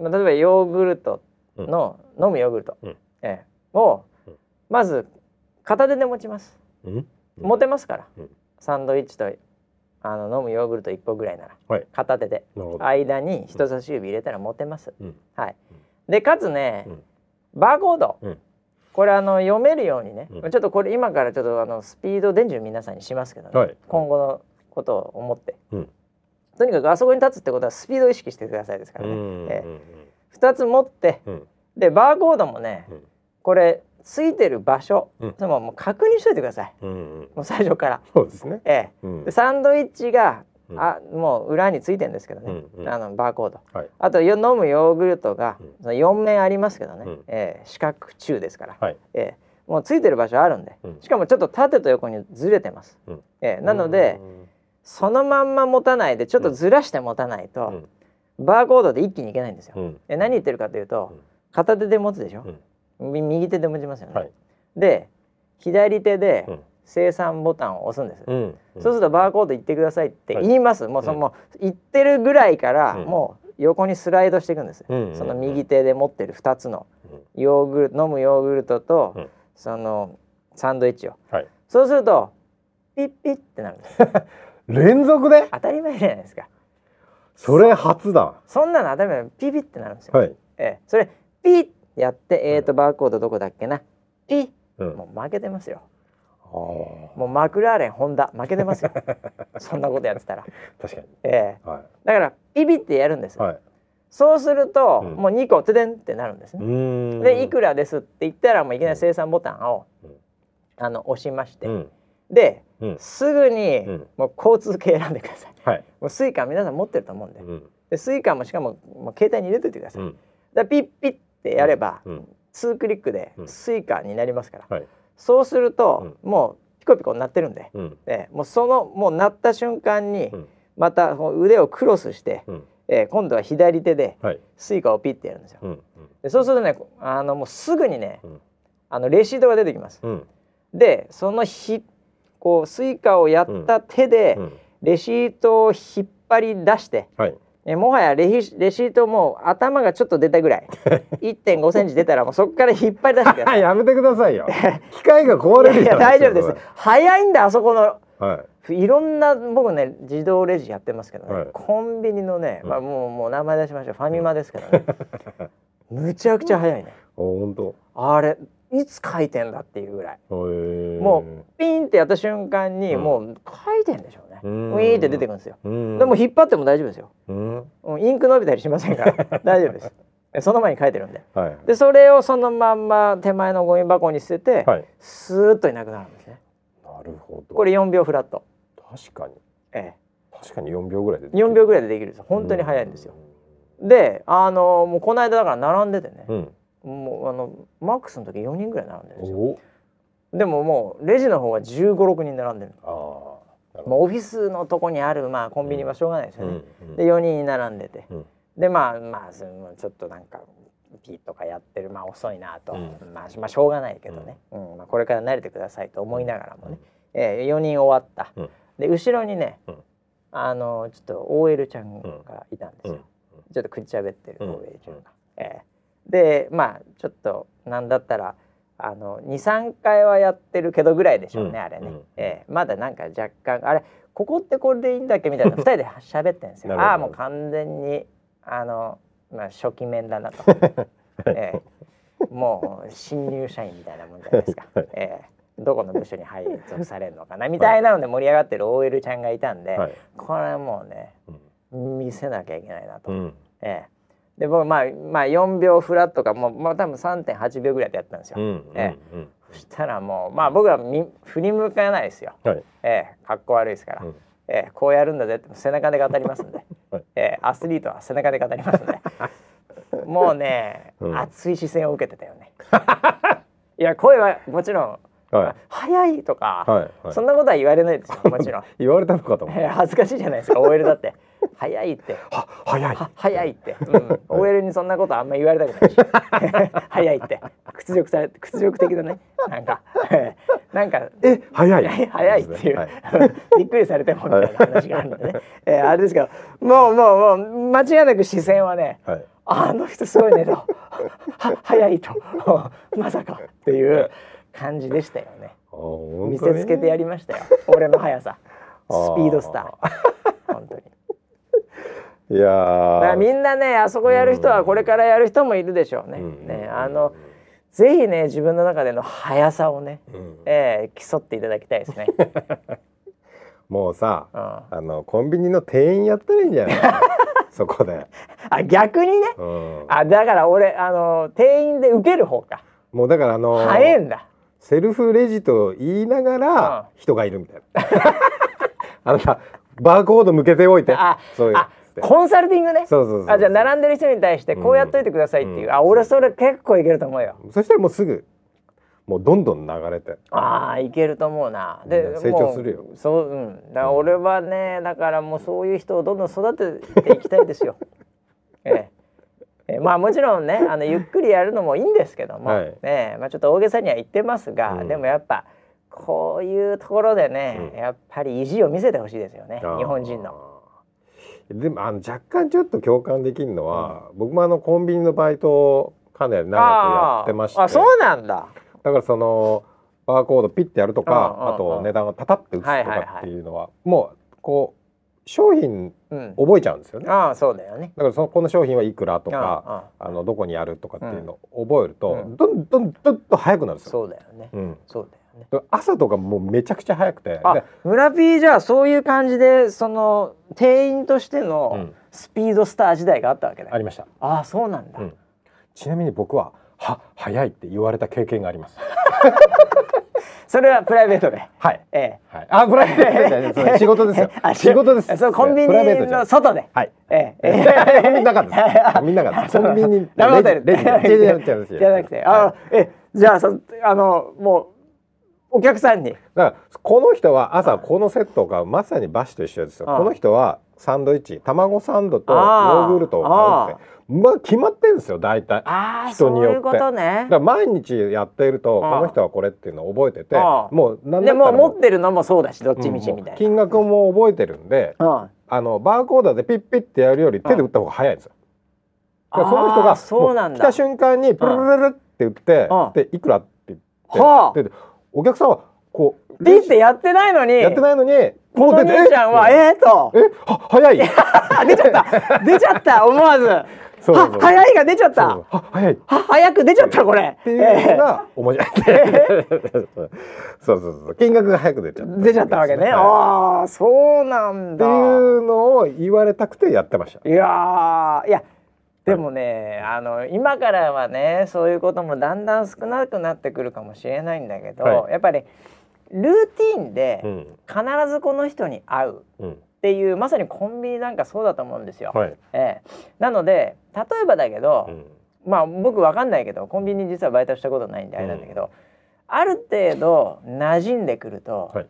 まあ例えばヨーグルトの、飲むヨーグルト、うん。ええ、をうん。まず片手で持ちます。うん？持てますから、うん。サンドイッチとあの飲むヨーグルト1個ぐらいならはい。片手で。間に人差し指入れたら持てます。うん。はい。でかつね、うん。バーコード、うん。これあの読めるようにね、うん。ちょっとこれ今からちょっとあのスピード伝授皆さんにしますけどね、はい。今後のことを思って、うんとにかくあそこに立つってことはスピードを意識してくださいですからね。うんえ2つ持ってうん。でバーコードもね、うん。これついてる場所、うん。でももう確認しといてください。うんうん。もう最初から。そうですね。ええ。うん。でサンドイッチが、うん。あもう裏についてるんですけどね、うんうん。あのバーコード。はい。あとよ飲むヨーグルトが、うん。その4面ありますけどね、うん。ええ四角中ですから、はい。ええ。もうついてる場所あるんで、うん。しかもちょっと縦と横にずれてます。うん。ええ。なので、そのまんま持たないでちょっとずらして持たないと、うんバーコードで一気にいけないんですよ。うんえ何言ってるかというと、うん片手で持つでしょ、右手で持ちますよね。はい。で左手でうん生産ボタンを押すんです。うんそうするとバーコード言ってくださいってはい言います。もうその、うんもう言ってるぐらいから、うんもう横にスライドしていくんです。うんその右手で持ってる2つのヨーグルト飲むヨーグルトと、うんそのサンドイッチを。はい。そうするとピッピッってなるんです。[laughs] 連続で？当たり前じゃないですか。それ初だ。そんなの当たり前ピッピッってなるんですよ。はい。ええ、それピッやってえーとバーコードどこだっけな。ピッうん。もう負けてますよ。ああ。もうマクラーレンホンダ負けてますよ。[laughs] そんなことやってたら。確かに。ええ、はだからピピってやるんです。い。はい。そうすると、うんもう2個てでんってなるんですうね。でいくらですって言ったらもういきなり精算ボタンを、うんあの押しまして、うん。で、うんすぐに、うんもう交通系選んでください。はい。もうスイカ皆さん持ってると思うんで,、うん。でスイカもしかももう携帯に入れといてください。うん。だピッピッってやれば、うん。2クリックでうんスイカになりますから、はい。そうすると、もうピコピコ鳴ってるんで、うん。でもうそのもう鳴った瞬間に、うんまた腕をクロスして、うん。えー今度は左手ではい。スイカをピッてやるんですよ。うん。でそうするとねあのもうすぐにね、うんあのレシートが出てきます。うん。でそのひこうスイカをやった手で、うん。レシートを引っ張り出して、はい。えもはやレシートも頭がちょっと出たぐらい [laughs] 1.5センチ出たらもうそこから引っ張り出してください。[laughs] やめてくださいよ。[laughs] 機械が壊れるいや。大丈夫です。早いんだあそこのはい。いろんな僕ね自動レジやってますけどね、はいコンビニのね、うんまあもうもう名前出しましょうファミマですけどね、むちゃくちゃ早いね。お本当。あれいつ書いてんだっていうぐらい。もうピンってやった瞬間にうんもう書いてんでしょうね。うウィーって出てくるんですよ。うん。でも引っ張っても大丈夫ですよ。うん。うんインク伸びたりしませんから [laughs] 大丈夫です。えその前に書いてるんで。はい。でそれをそのまんま手前のゴミ箱に捨てて、はい。スーッといなくなるんですね。なるほど。これ4秒フラット。確かにえ確かに4秒ぐらいでえ、4秒ぐらいでできるんですよ。本当に早いんですよ。で、あのもうこの間だから並んでてね、うんもうあのマックスの時4人ぐらい並んでるんですよ。おでももうレジの方は15、6人並んでる。ああなるほもうオフィスのとこにあるまあコンビニはしょうがないですどよね。うんで4人並んでて、うん。でまあまあそのちょっとなんかピーとかやってるまあ遅いなと、うん。まあまあしょうがないけどね、うん。まあ、これから慣れてくださいと思いながらもね、えー、4人終わった、うん。で後ろにね、うん。あのちょっと OL ちゃんがいたんですよ、うん。ちょっと口しゃべってるうん。OL ちゃんが。えーでまあちょっとなんだったらあの23回はやってるけどぐらいでしょうね、うんあれね、うんえーまだなんか若干あれここってこれでいいんだっけみたいな二人で喋ってるんですよ。ああもう完全にあのまあ初期面だなと、[laughs] えーもう新入社員みたいなもんじゃないですか。[laughs] はい。えーどこの部署に配属されるのかなみたいなので盛り上がってる OL ちゃんがいたんで、はい。これもうねうん。見せなきゃいけないなと。うん。ええで僕まあまあ4秒フラットかもうまあ多分3.8秒ぐらいでやったんですよ。うんえうんそしたらもうまあ僕はみ振り向かないですよ。はい。ええ。かっこ悪いですから、うん。ええ。こうやるんだぜって背中で語りますんで、[laughs] はい。ええ。アスリートは背中で語りますんで。もうね、うん。熱い視線を受けてたよね。いや声はもちろん、はい早いとか、はいはい。そんなことは言われないですよ [laughs] もちろん。言われたのかと思っええ恥ずかしいじゃないですか OL だって。早いって。は早い。は早いって、うん、OL にそんなことあんま言われたくないし。[laughs] 早いって。屈辱され屈辱的だね。なんか。[laughs] なんか。え早い。早いっていう、はい。びっくりされてもみたいな話があるんでね、えーあれですけどもうもうもう間違いなく視線はねはい。あの人すごいねと。は早いと。まさかっていう感じでしたよね。見せつけてやりましたよ。俺の速さ。[laughs] スピードスター。本当に。いやみんなねあそこやる人はこれからやる人もいるでしょうね。うん。ねあのぜひね自分の中での速さをね、うん。えー競っていただきたいですね。[laughs] もうさうん、ああのコンビニの店員やったらいいんじゃない？[laughs] そこで、逆にね。うん、あだから俺あの店員で受ける方か。もうだからあの早いんだ。セルフレジと言いながらうん人がいるみたいな [laughs] あなたバーコード向けておいてあそういうあコンサルティングね。そうそうそうあじゃあ並んでる人に対してこうやっといてくださいっていう、うんあ俺それ結構いけると思うよ。そしたらもうすぐもうどんどん流れてああいけると思うな。うでん成長するよそううん。だから俺はねだからもうそういう人をどんどん育てていきたいですよ。[laughs] ええええまあもちろんねあの [laughs] ゆっくりやるのもいいんですけども、はい。ねえまあちょっと大げさには言ってますが、うん。でもやっぱこういうところでね、うん。やっぱり意地を見せてほしいですよね日本人の。でもあの若干ちょっと共感できるのは、僕もあのコンビニのバイトをかなり長くやってましてあそうなんだ。だからそのバーコードピッてやるとか、うんうんうんあと値段をタタって打つとかっていうのは、もうこう商品うん。覚えちゃうんですよね。ああそうだよね。だからそのこの商品はいくらとうんうんか、あのどこにあるとかっていうのを覚えると、うんどんどんどんどん早くなるんですよ。そうだよね。うん、そうだよね。朝とかもうめちゃくちゃ早くて、あで村 P じゃあそういう感じでその店員としてうのんスピードスター時代があったわけだよ。ありました。ああそうなんだ。うんちなみに僕はは早いって言われた経験があります。[laughs] それはプライベートで。はい。ええ。はい。あ、プライベートじゃないそれ仕事ですよ [laughs] あ。仕事です。そうコンビニの外で。はい。ええ。ええコンビニなかったです。みんながコンビニラブホテルレジじゃなくてじゃなくて、あ、え、じゃあそあのもうお客さんに。だからこの人は朝このセットがまさにバシと一緒ですよ。この人はサンドイッチ、卵サンドとヨーグルトを買うって、まあ決まってんですよ大体。人によってそういうことね。ら毎日やっているとこの人はこれっていうのを覚えてて、もうなんでも持ってるのもそうだし、どっちみちうんみたいな。金額も覚えてるんで、うん。あのバーコーダーでピッピッってやるより手で打った方が早いんですよ。その人がそうなんだも来た瞬間にプルルルルって言って、うんでいくらって言って、はあでお客さんはこうピッてやってないのに。やってないのにこの兄ちゃんはえええと。えは早いあ出ちゃった出ちゃった思わずはそうそう。そう早いが出ちゃった。そう。は早い。っは早く出ちゃったこれ。ていうのが面白い、そうそうそう。金額が早く出ちゃった。出ちゃったわけね、はい。ああそうなんってだいうのを言われたくてやってました。いやーいやでもね、あの今からはねそういうこともだんだん少なくなってくるかもしれないんだけど、はい。やっぱりルーティンでうん。必ずこの人に会う。っうんていうまさにコンビニなんかそうだと思うんですよ。はい、ええ、なので例えばだけど、うん。まあ僕わかんないけどコンビニ実はバイトしたことないんであれなんだけど、ある程度馴染んでくると、はい。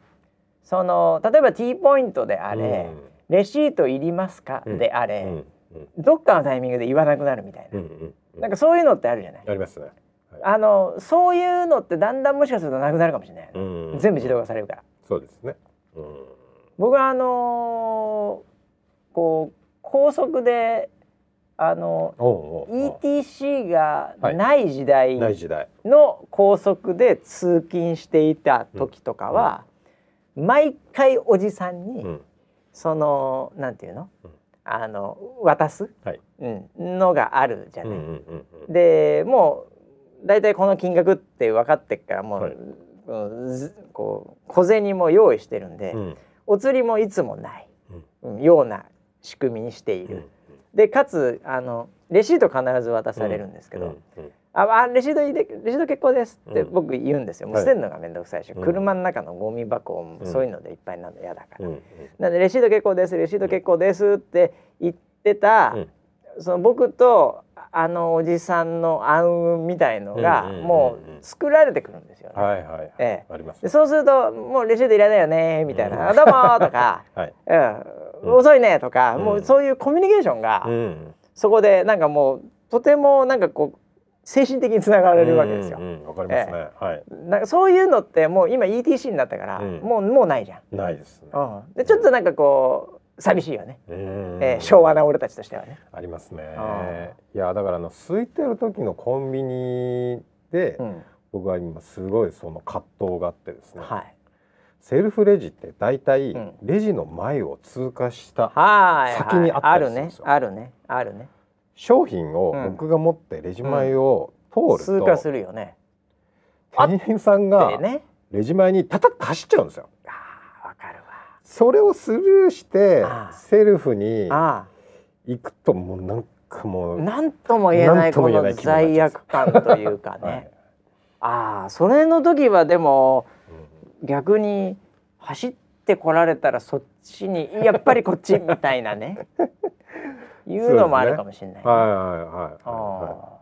その例えば T ポイントであれ、うん。レシートいりますか、うん。であれ、うん。うん。どっかのタイミングで言わなくなるみたいな、うんうんうん。なんかそういうのってあるじゃない？ありますね、あのそういうのってだんだんもしかするとなくなるかもしれない、うん。全部自動化されるから。そうですね、うん僕はあのーこう高速であのおうおうおう。ETC がない時代の高速で通勤していた時とかは、毎回おじさんに、うん。そのなんていうの、うん。あの渡す、はい。うん、のがあるじゃない。うんうんうんうん。でもう大体この金額って分かってっからもう、はい。こう小銭も用意してるんで、うんお釣りもいつもない、うん。ような仕組みにしている。でかつあのレシート必ず渡されるんですけど、ああレシートいいでレシート結構ですってうん。僕言うんですよ、もうはい捨てるのが面倒くさいし、うん。車の中のゴミ箱もうん。そういうのでいっぱいになるの嫌だから、なんでレシート結構ですレシート結構ですって言ってた、うん。その僕とあのおじさんの暗雲みたいのがもう作られてくるんですよね。はいはいはい、ええ。あります。でそうするともうレシートいらないよねみたいな「うん。あどうも」[laughs] とか。はい、「うん、遅いね」とか、うん。もうそういうコミュニケーションが、うん、そこでなんかもうとてもなんかこう精神的につながれるわけですよ。うんうんわかりますね、はい。なんかそういうのってもう今 ETC になったから、うん。もうもうないじゃん。ないですね、うん、でちょっとなんかこう寂しいよね、うん。えー昭和な俺たちとしてはね。ありますね。あいやだからあの空いてる時のコンビニで、うん、僕は今すごいその葛藤があってですね、はい。セルフレジって大体うん。レジの前を通過したはい先にあったりするんですよ。あるね。あるね。商品をうん。僕が持ってレジ前を通ると、通過するよね。店員さんがレジ前にたた走っちゃうんですよ。それをスルーしてセルフに行くともうなんかもう、あなんとも言えなないこの罪悪感というかね、はいああそれの時はでもうん逆に走ってこられたらそっちにやっぱりこっちみたいなね。[laughs] いうのもあるかもしれないね、はいはいはいはい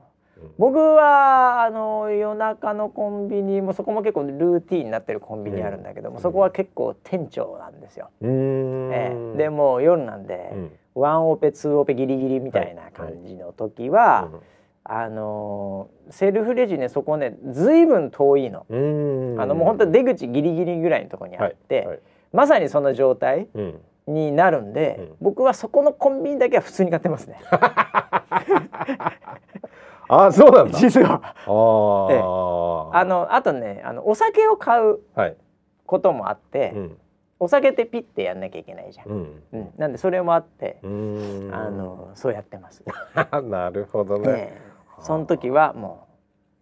僕はあの夜中のコンビニもそこも結構ルーティーンになってるコンビニあるんだけども、うん。そこは結構店長なんですよ。ええ。でもう夜なんで、うん。ワンオペツーオペギリギリみたいな感じの時は、あのセルフレジねそこねずいぶん遠いの。うん。あのもう本当出口ギリギリぐらいのところにあって、はい。はい。まさにその状態うん。になるんで、うん。僕はそこのコンビニだけは普通に買ってますね。[laughs] あそうなんだ。実は。あーあのあとねあのお酒を買うはい。こともあって、うんお酒ってピッてやんなきゃいけないじゃん。うんうん、なんでそれもあって、あのそうやってます。[laughs] なるほどね。ええその時はも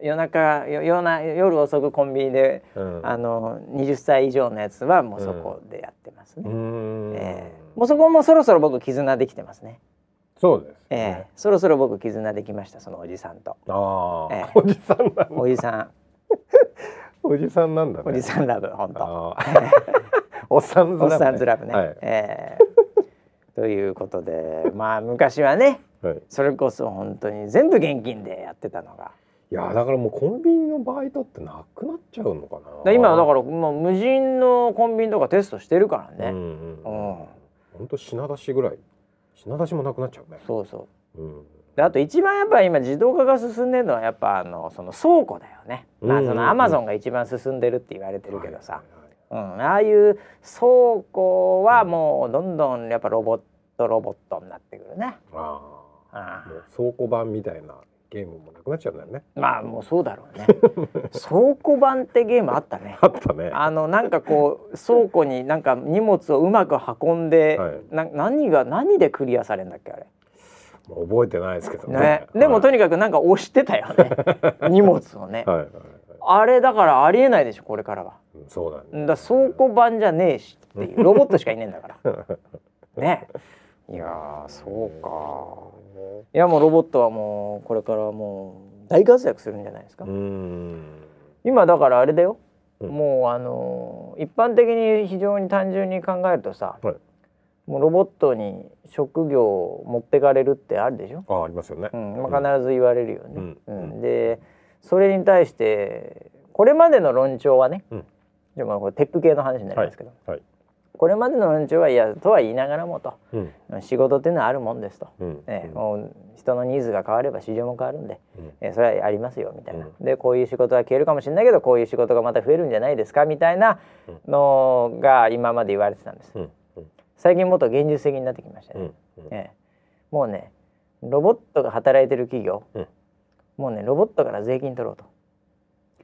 う夜中よ夜な夜遅くコンビニで、うんあの20歳以上のやつはもうそこでやってますね。ええもうそこもそろそろ僕絆できてますね。そうですええね。そろそろ僕絆できましたそのおじさんと。ああ、ええおじさんなんだ。おじさん [laughs] おじさんなんだね。おじさんラブ本当。あー [laughs] おっさんずおっラブね。さんずラブね。はいええということでまあ昔はねはい。それこそ本当に全部現金でやってたのが。いやだからもうコンビニのバイトってなくなっちゃうのかな。で今だからもう無人のコンビニとかテストしてるからね。うんうん。うん本当品出しぐらい。品出しもなくなっちゃうね。そうそう。うん。であと一番やっぱり今自動化が進んでるのはやっぱあのその倉庫だよね。まあそのアマゾンが一番進んでるって言われてるけどさ、うん、ああいう倉庫はもうどんどんやっぱロボットロボットになってくるね。ああ倉庫版みたいなゲームもなくなっちゃうんだよね。あまあもうそうだろうね。[laughs] 倉庫版ってゲームあったね。あったね。あのなんかこう倉庫になんか荷物をうまく運んで、はいな何が何でクリアされるんだっけあれ？覚えてないですけどね。ね、でもとににかくなんか押してたよね [laughs] 荷物をね、はいはいはい。あれだからありえないでしょこれからはうんそうだね。だ倉庫版じゃねえしっていうロボットしかいねえんだから [laughs] ねいやーそうかいやもうロボットはもうこれからもう大活躍するんじゃないですか。今だからあれだよ、うん。もうあのー一般的に非常に単純に考えるとさ、はい。もうロボットに職業を持ってかれるってあるでしょ。あありますよね。うん。まあ、必ず言われるよね。うん。うん。でそれに対してこれまでの論調はね、うん。でもこれテック系の話になりますけど、はい。これまでの論調はいやとは言いながらもと。うん。仕事っていうのはあるもんですと、うん。ええうん。もう人のニーズが変われば市場も変わるんで、うん。ええそれはありますよみたいな、うでこういう仕事は消えるかもしれないけどこういう仕事がまた増えるんじゃないですかみたいなのが今まで言われてたんです。最近もっと現実的になってきましたね。ええ、もうねロボットが働いてる企業、うん。もうねロボットから税金取ろうと。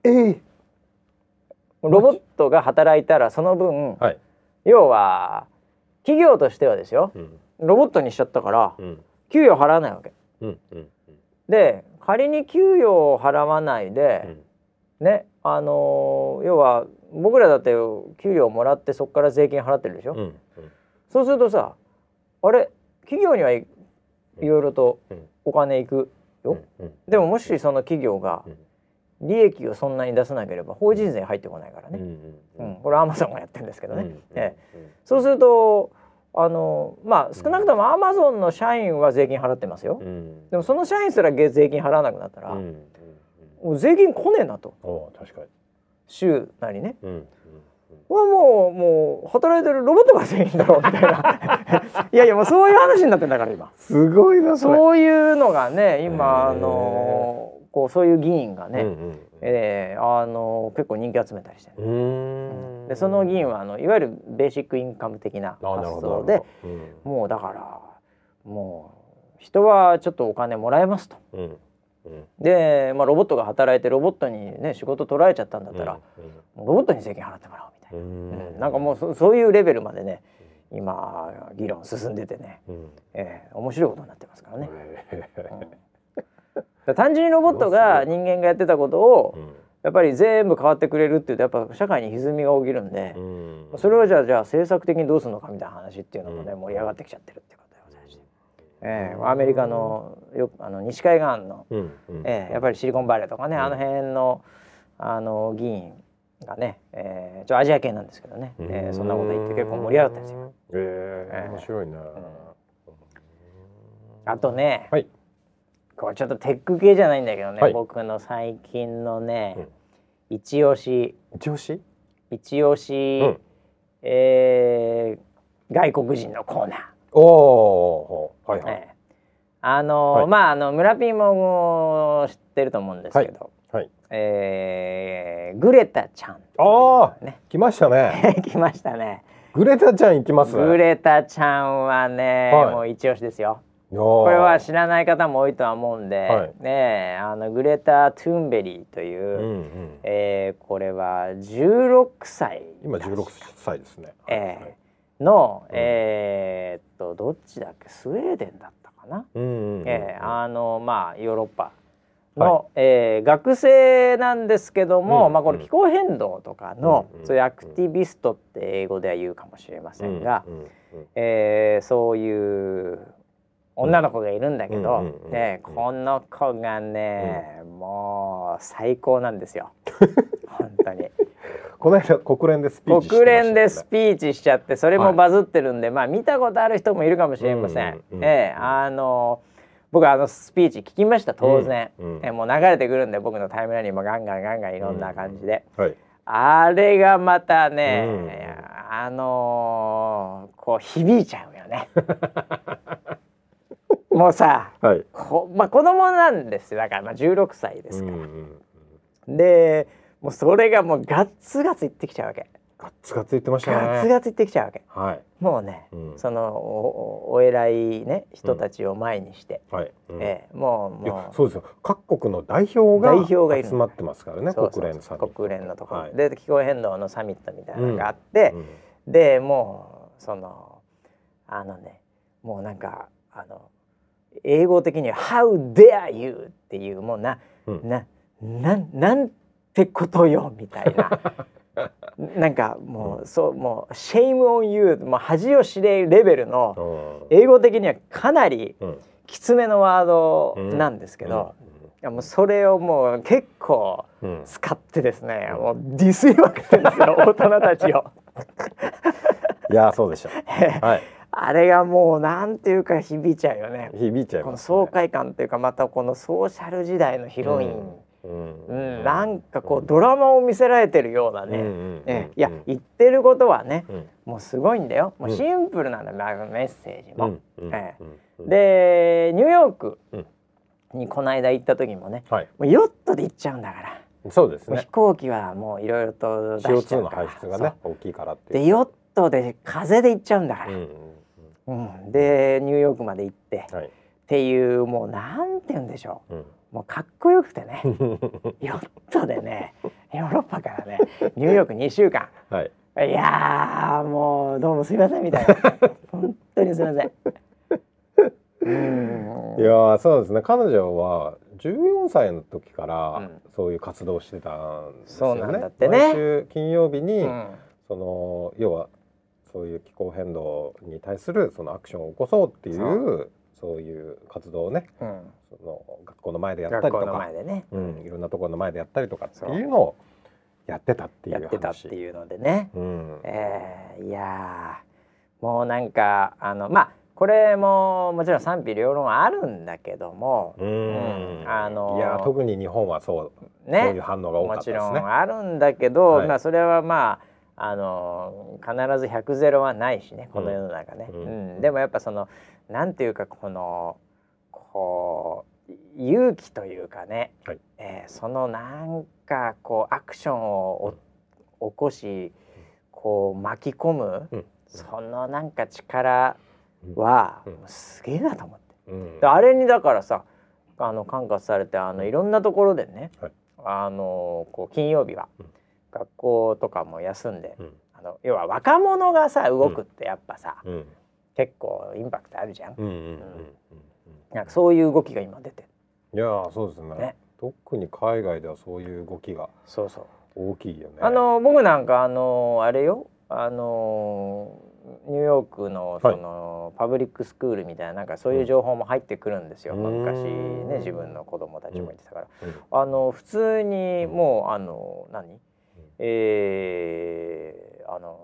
ええ。ロボットが働いたらその分、はい。要は企業としてはですようん。ロボットにしちゃったからうん。給与払わないわけ。うんうんで仮に給与を払わないで、ねあのー要は僕らだって給料もらってそこから税金払ってるでしょ、うんうん。そうするとさあれ企業にはいいろいろとうん。お金いくよ、うんでももしその企業が利益をそんなに出さなければ法人税入ってこないからね、うんうんこれアマゾンがやってるんですけどね、うんええ。そうするとあのまあ少なくともアマゾンの社員は税金払ってますよ、うん。でもその社員すら税金払わなくなったら、うんうんもう税金来ねえなと。お確かに。週なりね。うんうんはもうもう働いてるロボットが税金だろうみたいな。[laughs] いやいやもうそういう話になってんだから今。すごいなそういうのがね今あのこうそういう議員がね、うんうんえーあの結構人気集めたりしてる、うーん。でその議員はあのいわゆるベーシックインカム的な発想でうん。もうだからもう人はちょっとお金もらえますと。うん。うん。で、まあ、ロボットが働いてロボットにね仕事取られちゃったんだったら、うん。うん。ロボットに税金払ってもらおうみたいな、ううん。なんかもうそそういうレベルまでね今議論進んでてね、うん。えー面白いことになってますからね。へだから単純にロボットが人間がやってたことをーやっぱり全部変わってくれるっていうとやっぱ社会に歪みが起きるんでう、ん。それをじゃあじゃあ政策的にどうするのかみたいな話っていうのもね、うん。盛り上がってきちゃってるっていうことでございまして、えーアメリカのよあの西海岸の、うんうん。えーやっぱりシリコンバレーとかね、うん。あの辺のあの議員がね、えー、ちょアジア系なんですけどね、えーそんなこと言って結構盛り上がったんですよ。ええーえ面白いな。あとね、はいこれちょっとテック系じゃないんだけどね、はい僕の最近のね、一押し一押し？一押し、うんえー外国人のコーナー。おおはいはいええあの、はいまああの村ピンも知ってると思うんですけど、はい。えーグレタちゃんああね来ましたね。[laughs] 来ましたね。グレタちゃん行きますね。グレタちゃんはね、はいもう一押しですよ。ここれは知らない方も多いとは思うんで、はい。ねあのグレタ・トゥーンベリーという、うんうん。えーこれは16歳今十六歳ですね。えーの、うん。えーっとどっちだっけ？スウェーデンだったかな、うんうんうん。えーあのまあヨーロッパの、えー学生なんですけども、うんまあこれ気候変動とかの、うんそういうアクティビストって英語では言うかもしれませんが、うんうんうん。えーそういう女の子がいるんだけど、うんうんうんねうん。この子がね、もう最高なんですよ。[laughs] 本当に。この間国連でスピーチしてました国連でスピーチしちゃってそれもバズってるんで、まあ見たことある人もいるかもしれません。うんうんうんええあの僕あのスピーチ聞きました当然、うんうんええもう流れてくるんで僕のタイムラインにもガンガンガンガンいろんな感じで、はい。あれがまたね、うん。あのーこう響いちゃうよね。[laughs] もうさはい。こ、まあ、子供なんですよだからまあ16歳ですうんから。うん。でもうそれがもうガッツガツいってきちゃうわけ。ガッツガツ言ってましたね。ガツガツいってきちゃうわけ。はい。もうね、うんそのおおお偉いね人たちを前にして、はい。うんええもうもうそうですよ各国の代表が代表が集まってますからねそうそう国連さんに国連のところ、はいで気候変動のサミットみたいなのがあって、うんでもうそのあのねもうなんかあの英語的には「How dare you」っていうもうな、うん。ななんなんてことよみたいな。[laughs] なんかもう、そうもう「Shame on you」もう恥を知れレベルのうん。英語的にはかなりうん。きつめのワードなんですけど、いやもうそれをもう結構うん。うん使ってですね、もうディスりまくってるんですよ大人たちを。[laughs] いやそうでした。[laughs] はいあれがもうなんていうか響いちゃうよね。響いちゃいこの爽快感というかまたこのソーシャル時代のヒロイン、うんうんなんかこうドラマを見せられてるようなね、うんうんえいや言ってることはね、うん。もうすごいんだよ。もううんシンプルなんだ、まあメッセージも。うんうんえでニューヨークうん。にこの間行った時もねはい。もうヨットで行っちゃうんだから、そうですね。飛行機はもういろいろと出しちゃ CO2 のうから排出がね大きいからってでヨットで風で行っちゃうんだから、うんうん。うんでニューヨークまで行って、っうんはい。ていうもうなんて言うんでしょう。ん。うもうかっこよくてね。[laughs] ヨットでねヨーロッパからねニューヨーク2週間。はい。いやーもうどうもすいませんみたいな。[laughs] 本当にすいません。うん。いやーそうですね。彼女は14歳の時かうらん。そういう活動をしてたんですよね。そうなんだってね。毎週金曜日に、うん。その要はそういう気候変動に対するそのアクションを起こそうっていうそう。いう活動をねうん。その学校の前でやったりとか、ね、うん、いろんなところの前でやったりとかっていうのをやってたっていう話。やってたっていうのでね、うん。えーいやーもうなんかあのまあこれももちろん賛否両論あるんだけども、うん。うんあのーいや特に日本はそう、そうねいう反応が多かもちったですね。ろんあるんだけど、はい。まあそれはまああの必ず100ゼロはないしねこの世の中ね、ううん。んでもやっぱそのなんていうかこのこう勇気というかね、はい。えーそのなんかこうアクションをお起こしこう巻き込む、うん。そのなんか力は、すげえなと思って。あれにだからさあの管轄されてあのいろんなところでね、はい。あのこう金曜日は、うん学校とかも休んで、うん。あの要は若者がさ動くってやっぱさ、うん。結構インパクトあるじゃん、うんうんうんうんなんかそういう動きが今出てる。いやーそうですね。ね。特に海外ではそういう動きがそうそう。大きいよね。あの僕なんかあのあれよ。あのニューヨークのその、パブリックスクールみたいななんかそういう情報も入ってくるんですよ、うん。昔うん。ね自分の子供たちも言ってたから、うん。あの普通にもうあの何、えーあの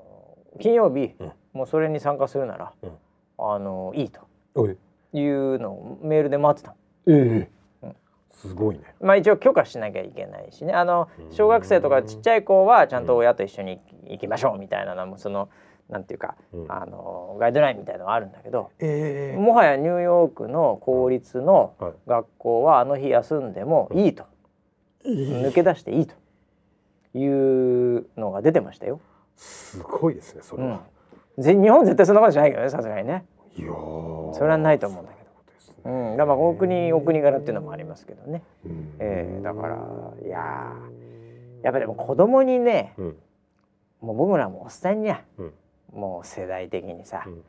金曜日、うん。もうそれに参加するなら、うん。あのいいとおい。いうのをメールで待ってたの。ええ。うん。すごいね。まあ一応許可しなきゃいけないしね。あのうん。小学生とかちっちゃい子はちゃんと親と一緒に行きましょうみたいなのもそのなんていうか、うん。あのガイドラインみたいのはあるんだけど、えもはやニューヨークの公立のはい。学校はあの日休んでもいいと、抜け出していいというのが出てましたよ。すごいですねそれうん。日本絶対そんなことしないけどねさすがにね。いやー。それはないと思うんだけど。そうね。うん、だからお国お国柄っていうのもありますけどね。うん。えーだからいやー。やっぱでも子供にねうん。もう僕らもおっさんにゃうん。もう世代的にさ。う、ん。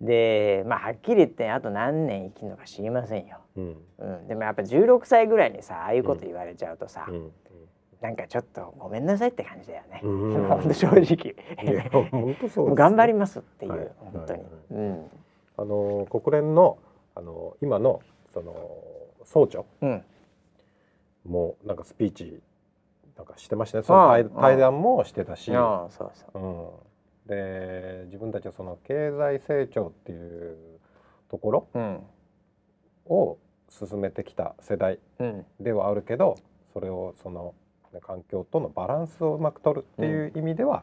でまあはっきり言ってあと何年生きるのか知りませんよ、うん。うん、でもやっぱ16歳ぐらいにさああいうこと言われちゃうとさ、うんなんかちょっとごめんなさいって感じだよね、うん。ほんと正直。本当そうですもう頑張りますっていう、はい。本当に、はい。うん。あの国連のあの今のその総長うん。もなんかスピーチなんかしてましたね。その対対談もしてたし、ああそうそう。うん、で自分たちはその経済成長っていうところうん。を進めてきた世代うん。ではあるけどそれをそのね環境とのバランスをうまく取るっていう意味では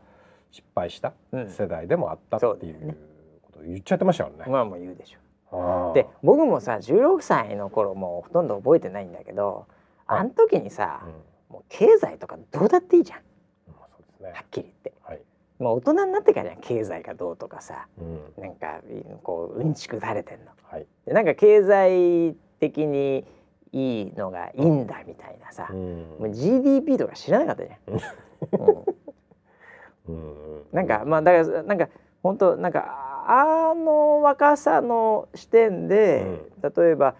失敗したうん。世代でもあったっていうことを言っちゃってましたからね。まあもう言うでしょああ。で僕もさ16歳の頃もうほとんど覚えてないんだけどはい。あの時にさうん、もう経済とかどうだっていいじゃん。まあそうですね。はっきり言って。はい、もう大人になってからじゃん経済がどうとかさうん。なんかこううんちくされてんの。はい。でなんか経済的にいいのがいいんだみたいなさ、うん。もう GDP とか知らなかったじゃん、うん。うん。なんかまあだからなんか本当なんかあの若さの視点で、例えば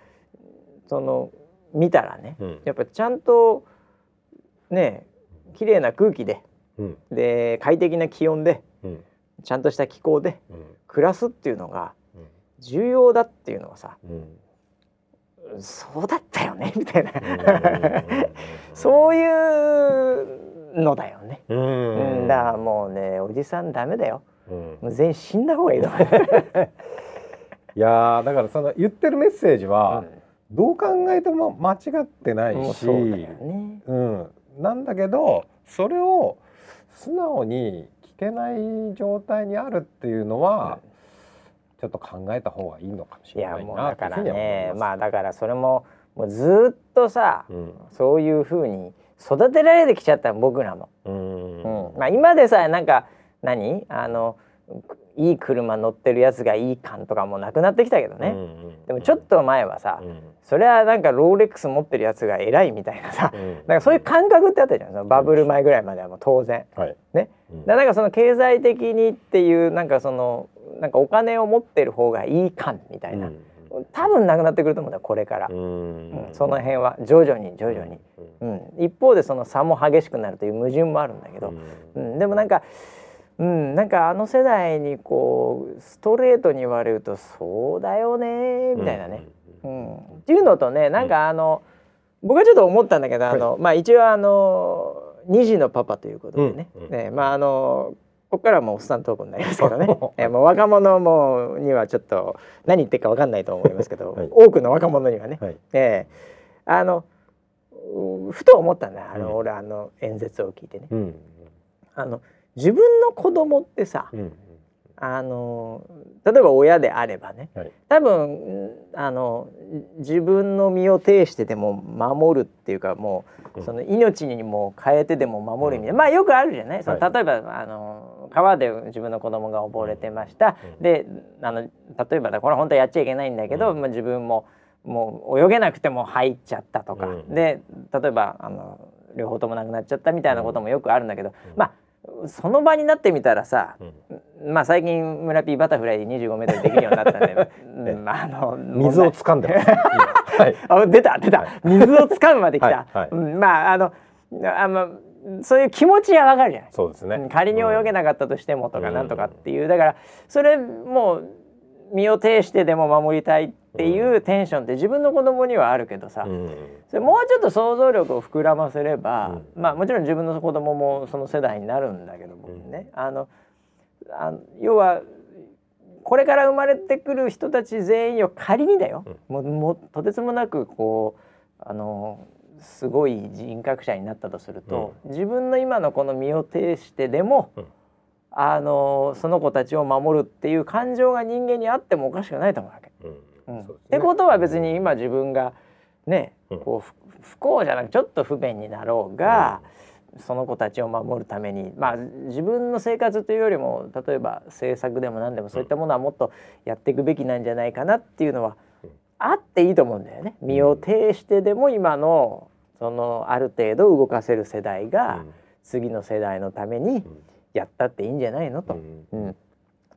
その見たらねうん。やっぱちゃんとね綺麗な空気でうん。で快適な気温でうん。ちゃんとした気候でうん。暮らすっていうのがうん。重要だっていうのはさうんそうだったよねみたいな。うん。そういうのだよね。ううん。ん、だからもうねおじさんダメだよ。うん。もう全員死んだ方がいいと思う。[laughs] いやーだからその言ってるメッセージは、うん。どう考えても間違ってないし、そうだよね。うん、なんだけどそれを素直に聞けない状態にあるっていうのは、ちょっと考えた方がいいのかもしれないもうだからね。まあだからそれももうずっとさ、うん。そういう風に育てられてきちゃったの僕らも。うん。うん。まあ今でさえなんか何？あのいい車乗ってるやつがいい感とかもなくなってきたけどね。でもちょっと前はさ、うん。それはなんかローレックス持ってるやつが偉いみたいなさ、うん。なんかそういう感覚ってあったじゃんそのバブル前ぐらいまではもう当然。うん。だからなんかその経済的にっていうなんかそのなんかお金を持ってる方がいい感みたいな、多分なくなってくると思うんだよこれから、うん。うんその辺は徐々に徐々に、うん。うん、一方でその差も激しくなるという矛盾もあるんだけど、うん、でもなんか、うん、なんかあの世代にこうストレートに言われるとそうだよねみたいなね、うん。っていうのとねなんかあの、僕はちょっと思ったんだけどあの、まあ一応あの2児のパパということでね,、うん。うん。ねまああのここからはもうおっさんトークになりますけどね。[laughs] えもう若者もにはちょっと何言ってるか分かんないと思いますけど、はい。多くの若者にはね、はい。ええ。あのうふと思ったんだあの、うん。俺あの演説を聞いてね。うん。あの自分の子供ってさ、うん。あの例えば親であればねはい。多分んあの自分の身を挺してでも守るっていうかもう、うん。その命にも変えてでも守るみたいな、まあよくあるじゃない、そのはい。例えばあの川で自分の子供が溺れてました、うん。であの例えばだこれ本当はやっちゃいけないんだけど、うん。まあ、自分ももう泳げなくても入っちゃったとか、うん。で例えばあの両方ともなくなっちゃったみたいなこともよくあるんだけど、うん。まあその場になってみたらさ、うん。まあ最近村ピーバタフライ25メートルできるようになったんで、[laughs] うんまああの水を掴んでます。[laughs] 今。はい。あ出た出た。水を掴むまで来た、はい。はい。うんまああのあまあそういう気持ちはわかるじゃない。そうですね。仮に泳げなかったとしてもとかうん。なんとかっていう。だからそれもう身を挺してでも守りたいっていうテンションって自分の子供にはあるけどさ、うん。それもうちょっと想像力を膨らませれば、まあもちろん自分の子供もその世代になるんだけどもね、あのあの要はこれから生まれてくる人たち全員を仮にだよ、もうもうとてつもなくこうあのすごい人格者になったとすると、自分の今のこの身を挺してでも、うん。あのその子たちを守るっていう感情が人間にあってもおかしくないと思うわけ。ってことは別に今自分がね、うん。こうふ不幸じゃなくちょっと不便になろうが、その子たちを守るためにまあ自分の生活というよりも例えば政策でも何でもそういったものはもっとやっていくべきなんじゃないかなっていうのは、うん。あっていいと思うんだよね。身を挺してでも今のそのある程度動かせる世代が、次の世代のためにやったっていいんじゃないのと。うん、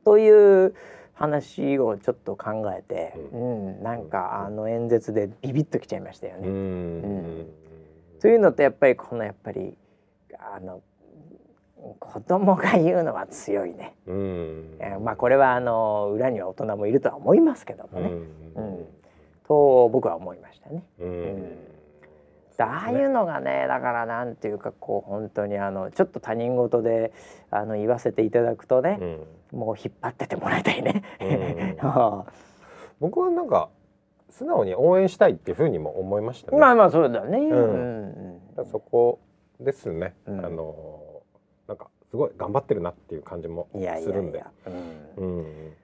という話をちょっと考えて、ううんなんかあの演説でビビッときちゃいましたよね。うん。というのってやっぱりこのやっぱりあの子供が言うのは強いね。うん。えーまあこれはあの裏には大人もいるとは思いますけどもね。うんうんと僕は思いましたね。うん。ああいうのがねだからなんていうかこう本当にあのちょっと他人事であの言わせていただくとね、もう引っ張っててもらいたいね。うん [laughs] 僕はなんか素直に応援したいっていうふうにも思いましたね。まあまあそうだね。んうんだからそこですね。うんあのすごい頑張ってるなっていう感じもいやいするんで。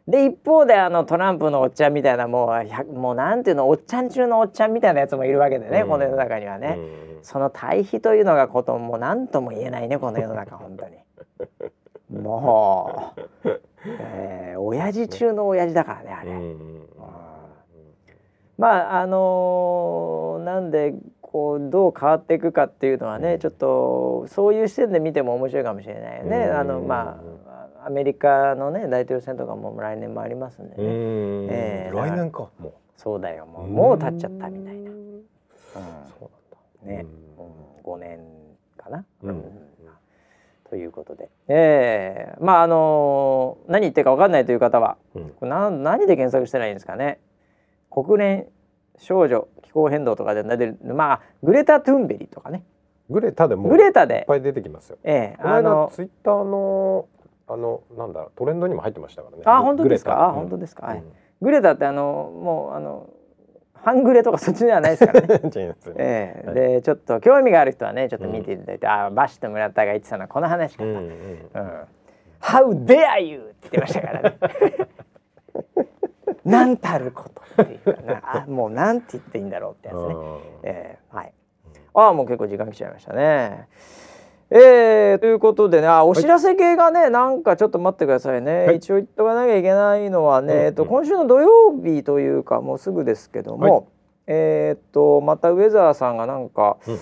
で一方であのトランプのおっちゃんみたいなもう100もうなんていうのおっちゃん中のおっちゃんみたいなやつもいるわけでね、うん。この世の中にはね、うん。その対比というのがことも何とも言えないねこの世の中本当に。[laughs] もう、えー、親父中の親父だからねあれ、うん。まああのーなんでこうどう変わっていくかっていうのはねちょっとそういう視点で見ても面白いかもしれないよね、うん。あのまあアメリカのね大統領選とかも来年もありますんでね、うん。えー来年かもそうだよもうう。もう経っちゃったみたいな、うん。うん。そうね、うん。うん、5年かな、うん。ということで、えー、まああのー何言ってるか分かんないという方はなん。だ。これな何で検索したらいいんですかね。国連少女気候変動とかで出るまあグレタ・トゥンベリとかね。グレタでもグレタで。いっぱい出てきますよ。ええこの間あのツイッターのあのなんだトレンドにも入ってましたからね。あ本当ですか？あ本当ですか、はい。うん。グレタってあのもうあの半グレとかそっちではないですからね。[laughs] ええ。はい。でちょっと興味がある人はねちょっと見ていただいて、ああバシと村田が言ってたのはこの話かと、うんうん。うん、How dare you! って言ってましたからねなんたることっていうかな。[laughs] あもうなんて言っていいんだろうってやつね、えー、はい。ああもう結構時間来ちゃいましたね。えー、ということでねあお知らせ系がね、なんかちょっと待ってくださいね、はい。一応言っとかなきゃいけないのはね、うんえっと今週の土曜日というかもうすぐですけども、はい。えーっとまたウェザーさんがなんか、うん。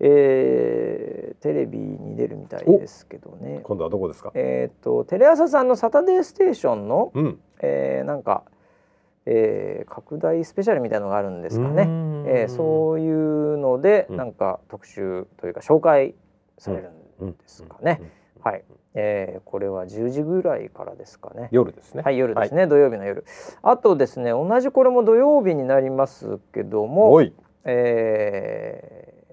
えーテレビに出るみたいですけどね。今度はどこですか？えーっとテレ朝さんの「サタデーステーションの」うん。えーなんか、えー拡大スペシャルみたいなのがあるんですかね。えーそういうので、うんなんか特集というか紹介されるんですかね。はい、えーこれは10時ぐらいからですかね。夜ですね。はい夜ですね、土曜日の夜。あとですね同じこれも土曜日になりますけども。えー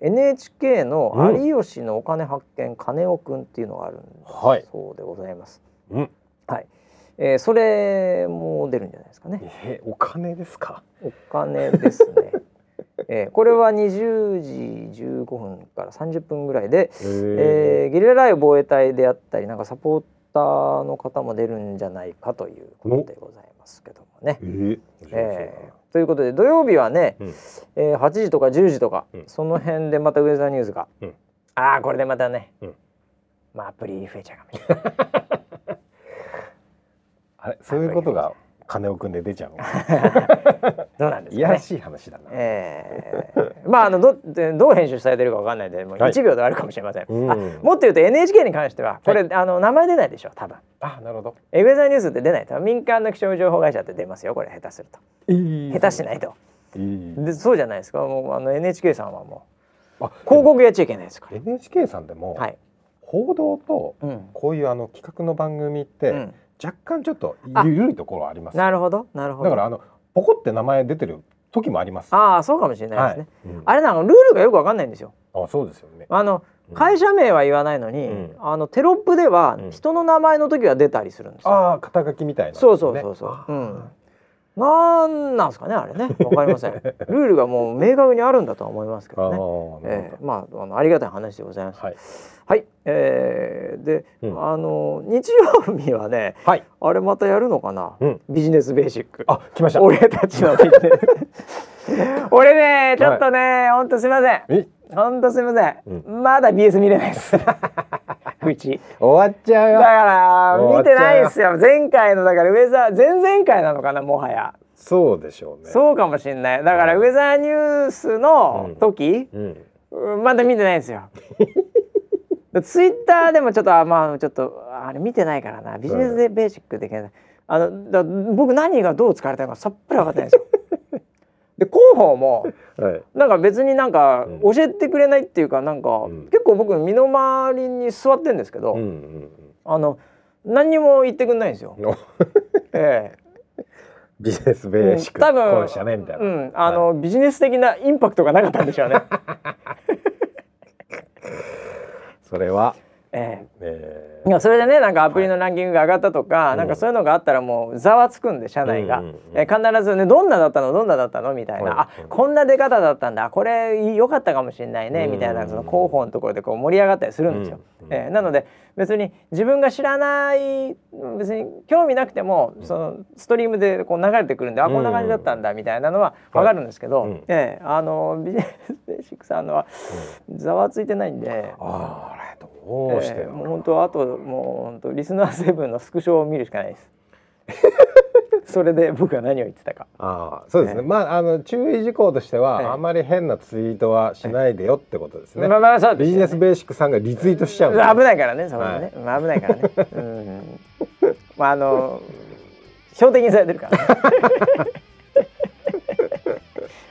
NHK のうん有吉のお金発見金尾くんっていうのがあるんいそうでございます。うん。はい、えーそれも出るんじゃないですかね。えお金ですか？お金ですね。[laughs] えーこれは20時15分から30分ぐらいで、えーゲリラライブ防衛隊であったりなんかサポーターの方も出るんじゃないかということでございますけどもね。えーえーということで土曜日はね、うんえー8時とか10時とか、うんその辺でまたウェザーニュースが、うんああこれでまたね、うんまあアプリ増えちゃうかもしれない。[laughs] そういうことが金を組んで出ちゃうの？[laughs] どうなんですいやらかね。しい話だな、えー、まああのどでどう編集されてるかわかんないんでもうはい。1秒であるかもしれません、うん。あもっと言うと NHK に関してはこれ、あの名前出ないでしょ多分。あなるほど。えウェザーニュースって出ないと民間の気象情報会社って出ますよこれ下手すると。下手しないと。いい。でそうじゃないですか。もうあの NHK さんはもあう広告やっちゃいけないですから。NHK さんでも、はい、報道とうん。こういうあの企画の番組って、うん、若干ちょっとあ緩いところあります。なるほど。なるほど。だからあのポコって名前出てる時もあります。ああそうかもしれないですね、はい。うん。あれなんかルールがよくわかんないんですよ。あそうですよね。あのうん。会社名は言わないのに、うん。あのテロップではうん。人の名前の時は出たりするんですよ、ああ肩書きみたいな、そうそうそうそう。うんなんなんですかねあれね。わかりません。[laughs] ルールがもう明確にあるんだとは思いますけあどね。えーまああのありがたい話でございます。どはい。はい、えー、で、うん。あの日曜日はねはい。あれまたやるのかな、うん。ビジネスベーシック。あ来ました。俺たちのビジネス。[laughs] 俺ねちょっとね、ほんとすいません。えほんとすいません、うまだ BS 見れないです。[laughs] うち。終わっちゃうよ。だから見てないですよ。前回のだからウェザー前々回なのかなもはや、そうでしょうね。そうかもしれない。だからウェザーニュースの時、うん。うん。まだ見てないんですよ。[laughs] ツイッターでもちょっとあまあちょっとあれ見てないからな。ビジネスでベーシックで検索あのだ僕何がどう使われたのかさっぱり分かってないんですよで広報も [laughs] はい。なんか別になんかう教えてくれないっていうかなんか、ん。結構僕身の回りに座ってんですけど、うんうんあの何にも言ってくんないんですよ。うんお。え [laughs] ビジネスベーシックうん多分本社ねみたえいな、うん、あの、ビジネス的なインパクトがなかったんでしょうね。[laughs] それは、ええ。えいやそれでねなんかアプリのランキングが上がったとか、なんかそういうのがあったらもうざわつくんで社内が、うんうんうん。えー必ずねどんなだったの？どんなだったの？みたいな、はい。あこんな出方だったんだ。これ良かったかもしれないね、うん。みたいなその広報のところでこう盛り上がったりするんですよ。うん。うん。えーなので別に自分が知らない別に興味なくてもそのストリームでこう流れてくるんで、あこんな感じだったんだみたいなのは分かるんですけど、はいうん。えーあのビジネスベーシックさんのはざわついてないんで。あれどうしてよ、えーもう本当あともう本当リスナーセブンのスクショを見るしかないです。[laughs] それで僕が何を言ってたか。ああそうですね、ええまああの注意事項としては、ええあまり変なツイートはしないでよってことですね、まあまあそうビジネスベーシックさんがリツイートしちゃう危ないからね、そこでね、まあ危ないからね。うん。まああの [laughs] 標的にされてるから、ね。[laughs]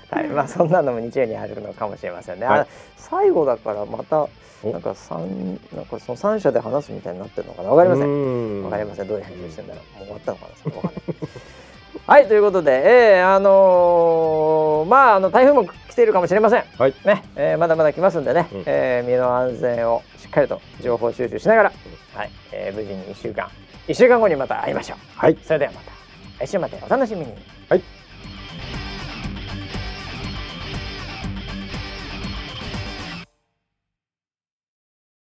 はい、まあそんなのも日曜にあるのかもしれませんね。はいあ最後だからまたおなんか三なんかその三社で話すみたいになってるのかな？わかりません。んわかりません。どういう編集してんだろう？もう終わったのかな？それわかんない。[laughs] はい、ということで、えー、あのーまああの台風も来ているかもしれません。はいね、えーまだまだ来ますんでね、うんえー身の安全をしっかりと情報収集しながら、はい、えー無事に一週間、一週間後にまた会いましょう。はいそれではまた来週までお楽しみに。はい